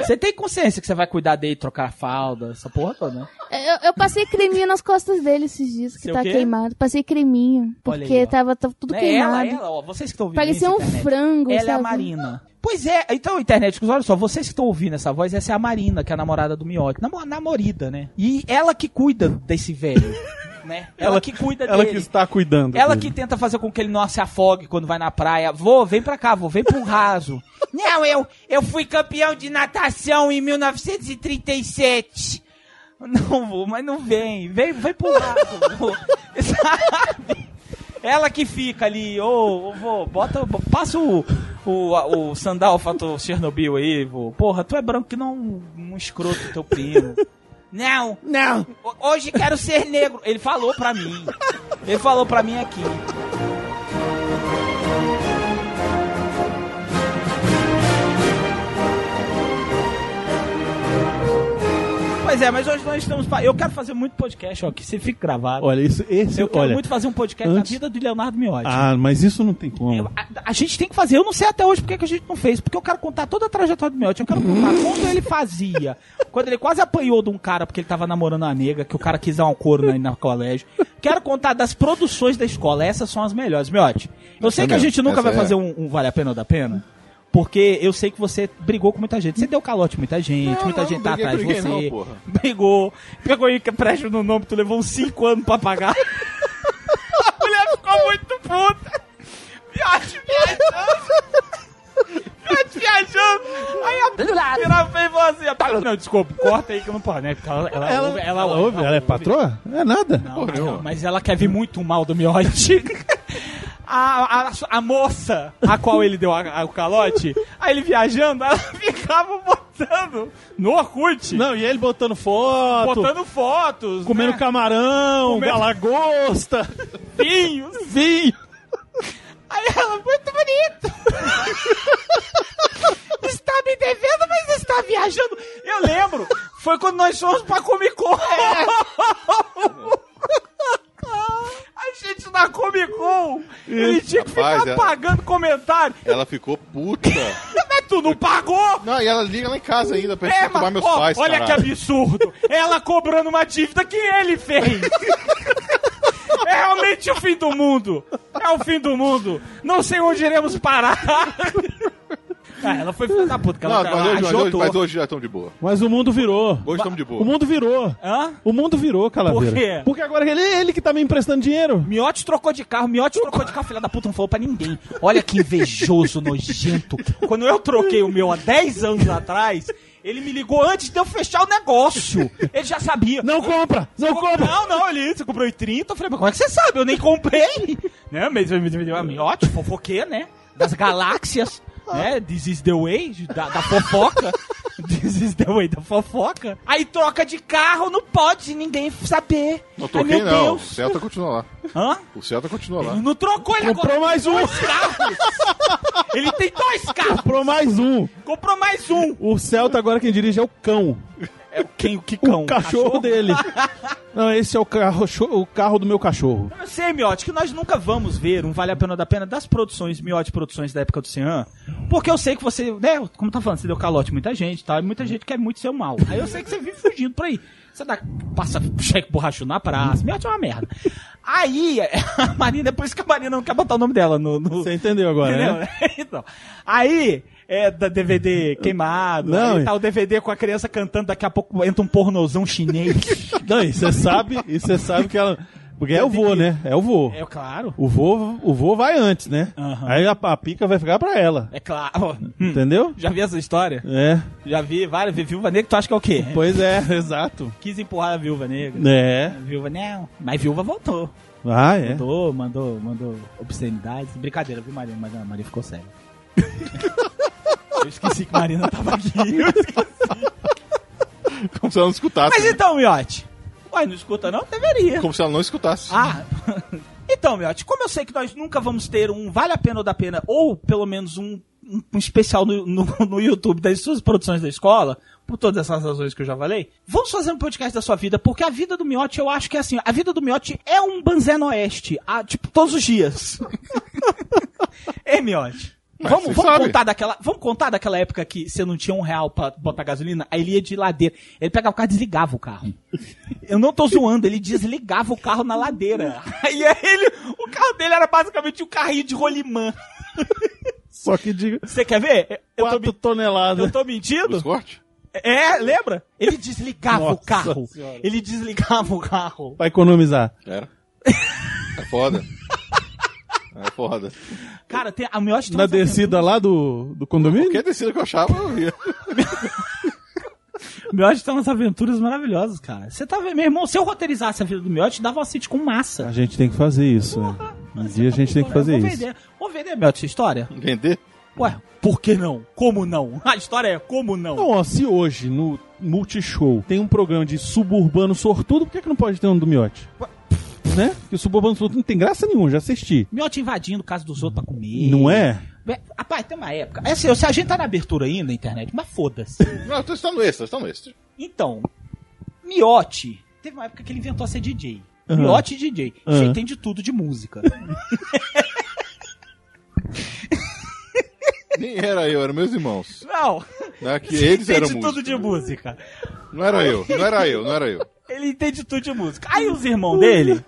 Você tem consciência que você vai cuidar dele, trocar a fralda, essa porra toda, né?
Eu, eu passei creminho nas costas dele esses dias, que
Seu
tá
quê?
queimado. Passei creminho, porque
aí,
tava, tava tudo
É
queimado.
ela, ela, ó, vocês que estão ouvindo
Parecia um
internet.
frango,
Ela é a
sabe?
Marina. Pois é, então, internet, olha só, vocês que estão ouvindo essa voz, essa é a Marina, que é a namorada do Miotti. Namo- namorida, né? E ela que cuida desse velho, né? Ela, que cuida
Ela
dele.
que está cuidando.
Ela
dele.
que tenta fazer com que ele não se afogue quando vai na praia. Vô, vem pra cá, vô, vem pro raso. Não, eu, eu fui campeão de natação em 1937. Não, vô, mas não vem. Vem, vem pro vô. Sabe? Ela que fica ali, ô, ô, vô, bota, passa o, o, a- o sandal fator Chernobyl aí, vô. Porra, tu é branco que não um, um escroto teu primo. Não, não. Hoje quero ser negro. Ele falou pra mim. Ele falou pra mim aqui. Pois é, mas hoje nós estamos. Eu quero fazer muito podcast, ó, que você fique gravado.
Olha, isso, esse,
Eu quero
olha,
muito fazer um podcast
antes-
da vida do Leonardo Miotti.
Ah, mas isso não tem como.
A, a gente tem que fazer, eu não sei até hoje porque que a gente não fez, porque eu quero contar toda a trajetória do Miotti, eu quero contar quando ele fazia, quando ele quase apanhou de um cara porque ele tava namorando uma nega, que o cara quis dar um couro na, na colégio. Quero contar das produções da escola, essas são as melhores. Miotti, eu sei
é
que a
mesmo,
gente nunca
essa
vai
é.
fazer um, um Vale a Pena ou da Pena, porque eu sei que você brigou com muita gente. Você deu calote muita gente,
Não,
muita
não,
gente tá atrás de você.
não, porra.
brigou, pegou aí empréstimo no nome, tu levou uns 5 anos pra pagar. a mulher ficou muito puta. Viagem, viajando. Viagem, viajando. Aí a feia e falou assim: "Tá, Não, desculpa, corta aí que eu não posso, né? Porque ela, ela,
Ela,
ouve-
ela, ouve? Ela é patroa? É nada.
Não, mas, ela- mas ela quer vir muito mal do miote. A, a, a moça a qual ele deu a- o calote, aí ele viajando, ela ficava botando no Orkut.
Não, e ele botando foto.
Botando fotos.
Comendo
né?
camarão,
Comendo-
lagosta,
vinhos.
vinho.
Aí ela, muito bonito. está me devendo, mas está viajando. Eu lembro, foi quando nós fomos pra Comic Con. A gente na Comic Con, ele tinha que
Rapaz,
ficar
é-
pagando comentário.
Ela ficou puta.
Mas tu não pagou?
Não, e ela liga lá em casa ainda pra
É,
perturbar
mas,
meus
ó,
pais,
olha
caralho.
que absurdo. Ela cobrando uma dívida que ele fez. É realmente o fim do mundo. É o fim do mundo. Não sei onde iremos parar. Ah, ela foi filha da puta, que
Não,
ela,
mas
ela
hoje, mas, hoje,
ajotou.
mas hoje já estão de boa.
Mas o mundo virou.
Hoje estamos de boa.
O mundo virou.
Hã?
O mundo virou, Calaveira.
Por quê?
Porque agora ele, ele que tá me emprestando dinheiro.
Miotti trocou de carro, Miotti trocou de carro, filha da puta, não falou pra ninguém. Olha que invejoso, nojento. Quando eu troquei o meu há 10 anos atrás, ele me ligou antes de eu fechar o negócio. Ele já sabia.
Não compra! Não compra!
Não, não, ele, você comprou em 30. Eu falei, mas como é que você sabe? Eu nem comprei. né? Mas me deu a miote, fofoqueia, né? Das galáxias. Né? This is the way da, da fofoca. This is the way da fofoca. Aí troca de carro, não pode ninguém saber.
Não
Ai,
troquei,
meu
não.
Deus.
O Celta continua lá.
Hã?
O Celta continua lá.
Ele não trocou, ele
Comprou
agora
mais um.
ele tem dois carros.
Comprou mais um.
Comprou mais um.
O Celta agora quem dirige é o cão.
É quem? O Kikão?
O cachorro dele. Não, esse é o carro, o carro do meu cachorro.
Eu sei, Miotti, que nós nunca vamos ver um Vale a Pena da Pena das produções, Miotti Produções da época do Cian, porque eu sei que você, né, como tá falando, você deu calote muita gente, tá? E muita gente quer muito seu mal. Aí eu sei que você vive fugindo por aí. Você dá, passa cheque borrachudo na praça, Miotti é uma merda. Aí, a Marina, é por isso que a Marina não quer botar o nome dela no... no
Você entendeu agora,
entendeu?
né?
então, aí, é da DVD queimado,
Não,
aí tá o DVD com a criança cantando, daqui a pouco entra um pornozão chinês.
Não, e você sabe, e você sabe que ela. Porque é o vô, né? É o vô.
É claro.
O vô, o vô vai antes, né?
Aham.
Aí a, a pica vai ficar pra ela.
É claro. Hum,
Entendeu?
Já vi essa história?
É.
Já vi várias. Vi Viúva Negra, tu acha que é o quê?
Pois é, exato.
Quis empurrar a Viúva Negra.
É.
A Viúva, não. Mas Viúva voltou.
Ah, é.
Mandou, mandou, mandou obscenidades. Brincadeira, viu, Marina? Mas a Maria ficou séria. Eu esqueci que Marina tava aqui. Eu esqueci.
Como se ela não escutasse.
Mas
né?
então, Miotti. Ué, não escuta não? Deveria.
Como se ela não escutasse.
Ah, então, Miotti, como eu sei que nós nunca vamos ter um Vale a Pena ou da Pena, ou pelo menos um, um- especial no, no, no YouTube das suas produções da escola, por todas essas razões que eu já falei, vamos fazer um podcast da sua vida, porque a vida do Miotti, eu acho que é assim, a vida do Miotti é um Banzé no Oeste, ah, tipo, todos os dias. Ei, Miotti.
Mas
Vamos, vamos contar daquela, vamos contar daquela época que você não tinha um real pra botar gasolina, aí ele ia de ladeira. Ele pegava o carro e desligava o carro. Eu não tô zoando, ele desligava o carro na ladeira. Aí ele, o carro dele era basicamente um carrinho de rolimã.
Só que de
Você quer ver? Eu tô,
4
men-
toneladas.
eu tô mentindo? É, lembra? Ele desligava o
Nossa
carro.
Senhora.
Ele desligava o carro.
Pra economizar.
Era. É foda. É foda.
Cara, tem, a Miotti tem
Na descida lá do, do condomínio?
Qualquer descida que eu achava, eu via.
O Miotti tem umas aventuras maravilhosas, cara. Você tá vendo, meu irmão, se eu roteirizasse a vida do Miotti, dava uma sitcom massa.
A gente tem que fazer isso. né? Um dia a gente tem que fazer
vou
isso.
Vender. Vou vender, Miotti, essa história?
Vender?
Ué, por que não? Como não? A história é como não?
Não, ó, se hoje no Multishow tem um programa de suburbano sortudo, por que, que não pode ter um do Miote? Né? Porque o suburbano não tem graça nenhuma, já assisti.
Miotti invadindo casa dos outros pra comer.
Não é?
Vé, Rapaz, tem uma época. É assim, se a gente tá na abertura ainda na internet, mas foda-se.
Não, tô está no extra, está no extra.
Então, Miotti, teve uma época que ele inventou a ser DJ.
Aham.
Miotti DJ.
Aham.
Gente, tem de tudo de música.
Nem era eu, eram meus irmãos.
Não.
Né, que eles
tem
eram
tudo de música.
Não era eu, não era eu, não era eu.
Ele entende tudo de música. Aí os irmãos dele,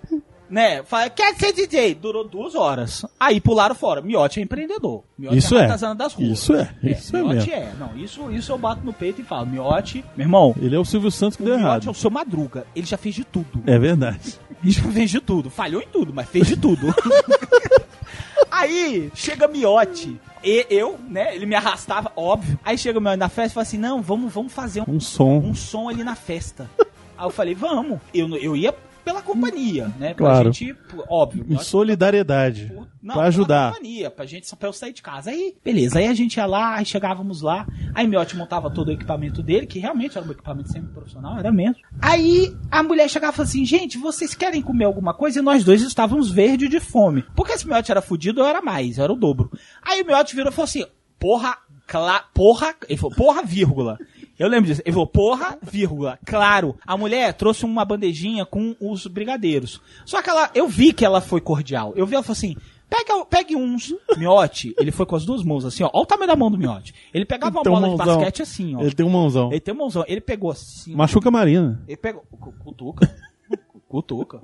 né, fala, quer ser DJ? Durou duas horas. Aí pularam fora. Miotti é empreendedor. Miotti
Isso
é
é.
artesana das ruas.
Isso é, isso é
Miotti
mesmo.
é. Não, isso, isso eu bato no peito e falo, Miotti, meu irmão,
Ele é o Silvio Santos que deu
Miotti é
errado.
o seu Madruga. Ele já fez de tudo.
É verdade.
Ele já fez de tudo. Falhou em tudo, mas fez de tudo. Aí, chega Miotti. E eu, né, ele me arrastava, óbvio. Aí chega o Miotti na festa e fala assim, não, vamos, vamos fazer um
Um som.
um som ali na festa. Aí eu falei, vamos. Eu, eu ia pela companhia, né? Pra
Claro.
gente, óbvio.
Em solidariedade.
Não,
pra ajudar.
pela companhia, pra gente, só pra eu sair de casa. Aí, beleza. Aí a gente ia lá, aí chegávamos lá. Aí Miotti montava todo o equipamento dele, que realmente era um equipamento semi-profissional, era mesmo. Aí a mulher chegava e falava assim, gente, vocês querem comer alguma coisa? E nós dois estávamos verdes de fome. Porque se o Miotti era fudido, eu era mais, eu era o dobro. Aí o Miotti virou e falou assim, porra, cla porra, ele falou, porra, vírgula. Eu lembro disso. Ele falou, porra, vírgula. Claro. A mulher trouxe uma bandejinha com os brigadeiros. Só que ela, eu vi que ela foi cordial. Eu vi ela falou assim, pega, pegue uns. Miote, ele foi com as duas mãos assim, ó. Olha o tamanho da mão do Miote. Ele pegava uma
Tem um
bola de basquete assim, ó.
Ele tem um mãozão.
Ele tem um mãozão. Ele pegou assim.
Machuca a Marina.
Ele pegou. cu- Cutuca. Cutuca.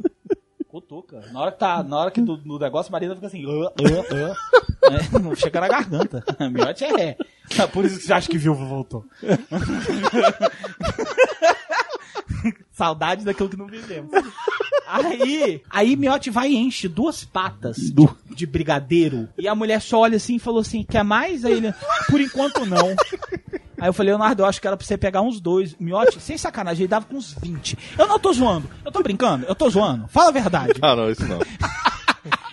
Cutuca. Na hora que, tá, na hora que do, do negócio, a Marina fica assim. "Ah, ah, ah". É, não chega na garganta. Miote é ré. Por isso que você acha que viúva voltou. Saudade daquilo que não vivemos. Aí, aí Miotti vai e enche duas patas de, de brigadeiro. E a mulher só olha assim e falou assim: quer mais? Aí ele, por enquanto não. Aí eu falei, Leonardo, eu acho que era pra você pegar uns dois. Miotti, sem sacanagem, ele dava com uns 20. Eu não tô zoando. Eu tô brincando, eu tô zoando. Fala a verdade.
Ah, não, isso não.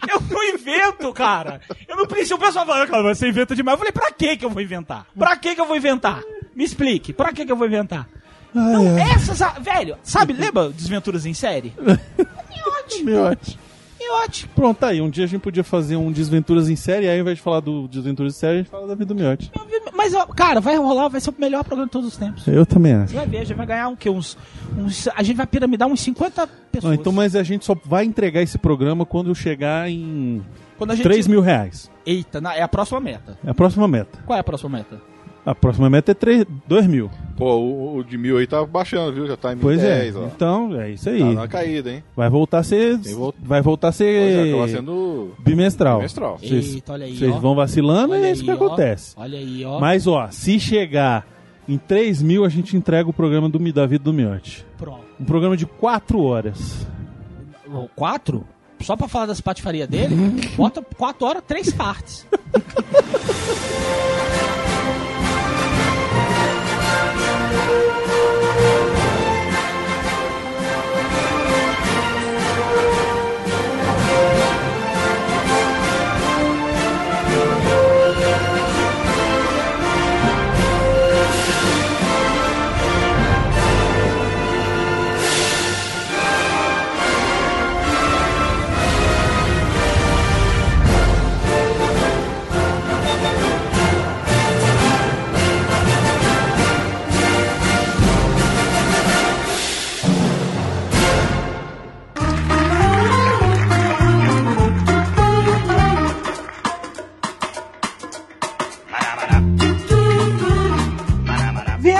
Eu não invento, cara. Eu não preciso. O pessoal fala, cara, você inventa demais. Eu falei, pra que que eu vou inventar? Pra que que eu vou inventar? Me explique, pra que que eu vou inventar? Não, essas. a- Velho, sabe, lembra Desventuras em Série? Miote.
Miote.
Miotti.
Pronto, tá aí. Um dia a gente podia fazer um Desventuras em série, aí ao invés de falar do Desventuras em série, a gente fala da vida do Miotti.
Mas, cara, vai rolar, vai ser o melhor programa de todos os tempos.
Eu também acho.
Você vai ver, a gente vai ganhar um quê? Uns, uns. A gente vai piramidar uns 50 pessoas.
Não, então, mas a gente só vai entregar esse programa quando chegar em
Quando gente-
3 mil reais.
Eita, na- é a próxima meta.
É a próxima meta.
Qual é a próxima meta?
A próxima meta é 3, 2 mil.
Pô, o, o de mil aí tá baixando, viu? Já tá em
Pois
10,
é.
ó.
Então, é isso aí.
Tá na caída, hein?
Vai voltar a ser.
Vol-
Vai voltar a
Pois é,
ser.
sendo
bimestral.
bimestral.
Vocês
Eita, olha aí,
vocês vão vacilando
Olha
e é isso que
ó.
acontece.
Olha aí, ó.
Mas, ó, se chegar em 3 mil, a gente entrega o programa do Mi- da vida do Miotti.
Pronto.
Um programa de 4 horas.
Ô, Quatro? Só pra falar das patifarias dele, bota quatro horas, três partes.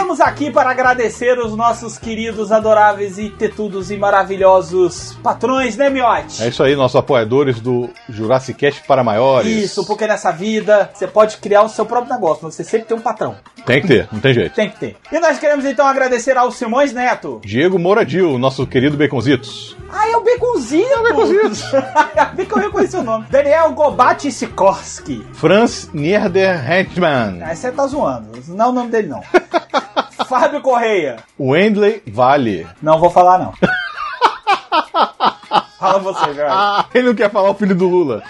Viemos aqui para agradecer os nossos queridos, adoráveis e tetudos e maravilhosos patrões, né, Miote?
É isso aí, nossos apoiadores do Jurassic Cast para maiores.
Isso, porque nessa vida você pode criar o seu próprio negócio, mas você sempre tem um patrão.
Tem que ter, não tem jeito.
Tem que ter. E nós queremos então agradecer ao Simões Neto.
Diego Moradil, nosso querido Baconzitos.
Ah, é o Beconzinho! É o Beconzinho! Bem que eu reconheci o nome. Daniel Gobati Sikorski.
Franz Nierder Hentman.
Ah, você tá zoando. Não é o nome dele, não. Fábio Correia.
Wendley Vale.
Não vou falar, não. Fala você, velho.
Ele não quer falar o filho do Lula.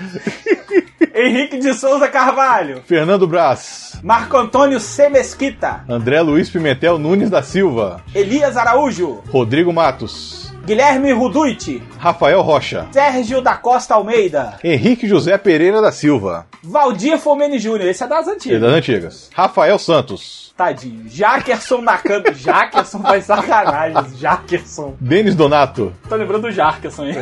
Henrique de Souza Carvalho.
Fernando Braz.
Marco Antônio C. Mesquita.
André Luiz Pimentel Nunes da Silva.
Elias Araújo.
Rodrigo Matos.
Guilherme Ruduit.
Rafael Rocha.
Sérgio da Costa Almeida.
Henrique José Pereira da Silva.
Valdir Fomene Júnior. Esse é das antigas.
das antigas. Rafael Santos.
Tadinho. Jaquerson Nakano. Jaquerson faz sacanagem. Jaquerson.
Denis Donato.
Tô lembrando do Jarkerson aí.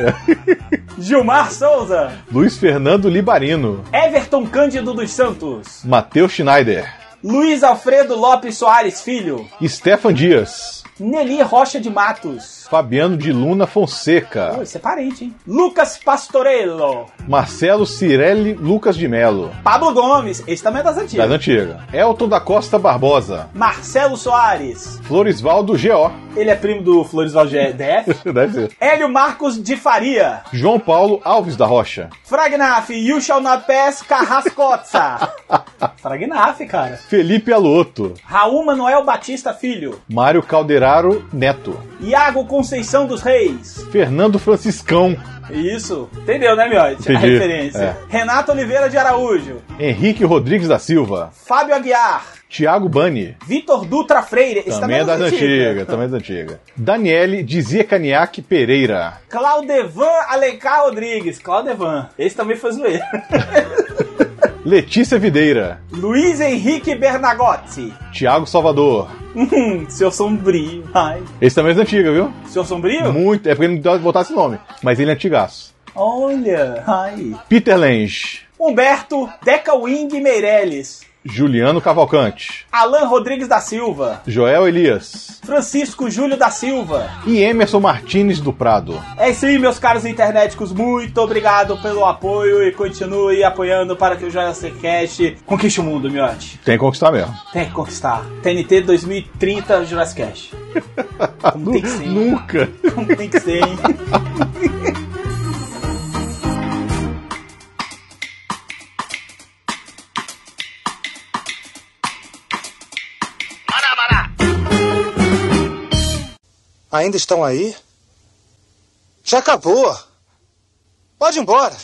Gilmar Souza.
Luiz Fernando Libarino.
Everton Cândido dos Santos.
Matheus Schneider.
Luiz Alfredo Lopes Soares Filho.
Stefan Dias.
Nelly Rocha de Matos.
Fabiano de Luna Fonseca.
Esse é parente, hein? Lucas Pastorello.
Marcelo Cirelli Lucas de Melo.
Pablo Gomes. Esse também é das
Das
antigas.
antigas. Elton da Costa Barbosa.
Marcelo Soares.
Florisvaldo G.O.
Ele é primo do Floresval DF.
Deve ser.
Hélio Marcos de Faria.
João Paulo Alves da Rocha.
Fragnaf, You Shall Not Pass, Carrascotza. Fragnaf, cara.
Felipe Aloto.
Raul Manuel Batista Filho.
Mário Calderaro Neto.
Iago Conceição dos Reis.
Fernando Franciscão.
Isso. Entendeu, né, Miotti? A referência.
É.
Renato Oliveira de Araújo.
Henrique Rodrigues da Silva.
Fábio Aguiar.
Tiago Bani.
Vitor Dutra Freire. Esse
Também é das antigas, também é das antigas. Daniele Dizia Caniac Pereira.
Claudevan Alencar Rodrigues. Claudevan. Esse também foi zoeiro.
Letícia Videira.
Luiz Henrique Bernagotti.
Tiago Salvador.
Hum, seu sombrio. Ai.
Esse também é das antigas, viu?
Seu sombrio?
Muito. É porque ele não deve botar esse nome. Mas ele é antigaço.
Olha. Ai.
Peter Lange.
Humberto Deca Wing Meirelles.
Juliano Cavalcante.
Alan Rodrigues da Silva.
Joel Elias.
Francisco Júlio da Silva.
E Emerson Martins do Prado.
É isso aí, meus caros internéticos. Muito obrigado pelo apoio e continue apoiando para que o Jurassic Cast conquiste o mundo, miote.
Tem que conquistar mesmo.
Tem que conquistar. TNT 2030 Jurassic Cast. Como tem que ser.
Nunca.
Como tem que ser, hein?
Ainda estão aí? Já acabou. Pode ir embora.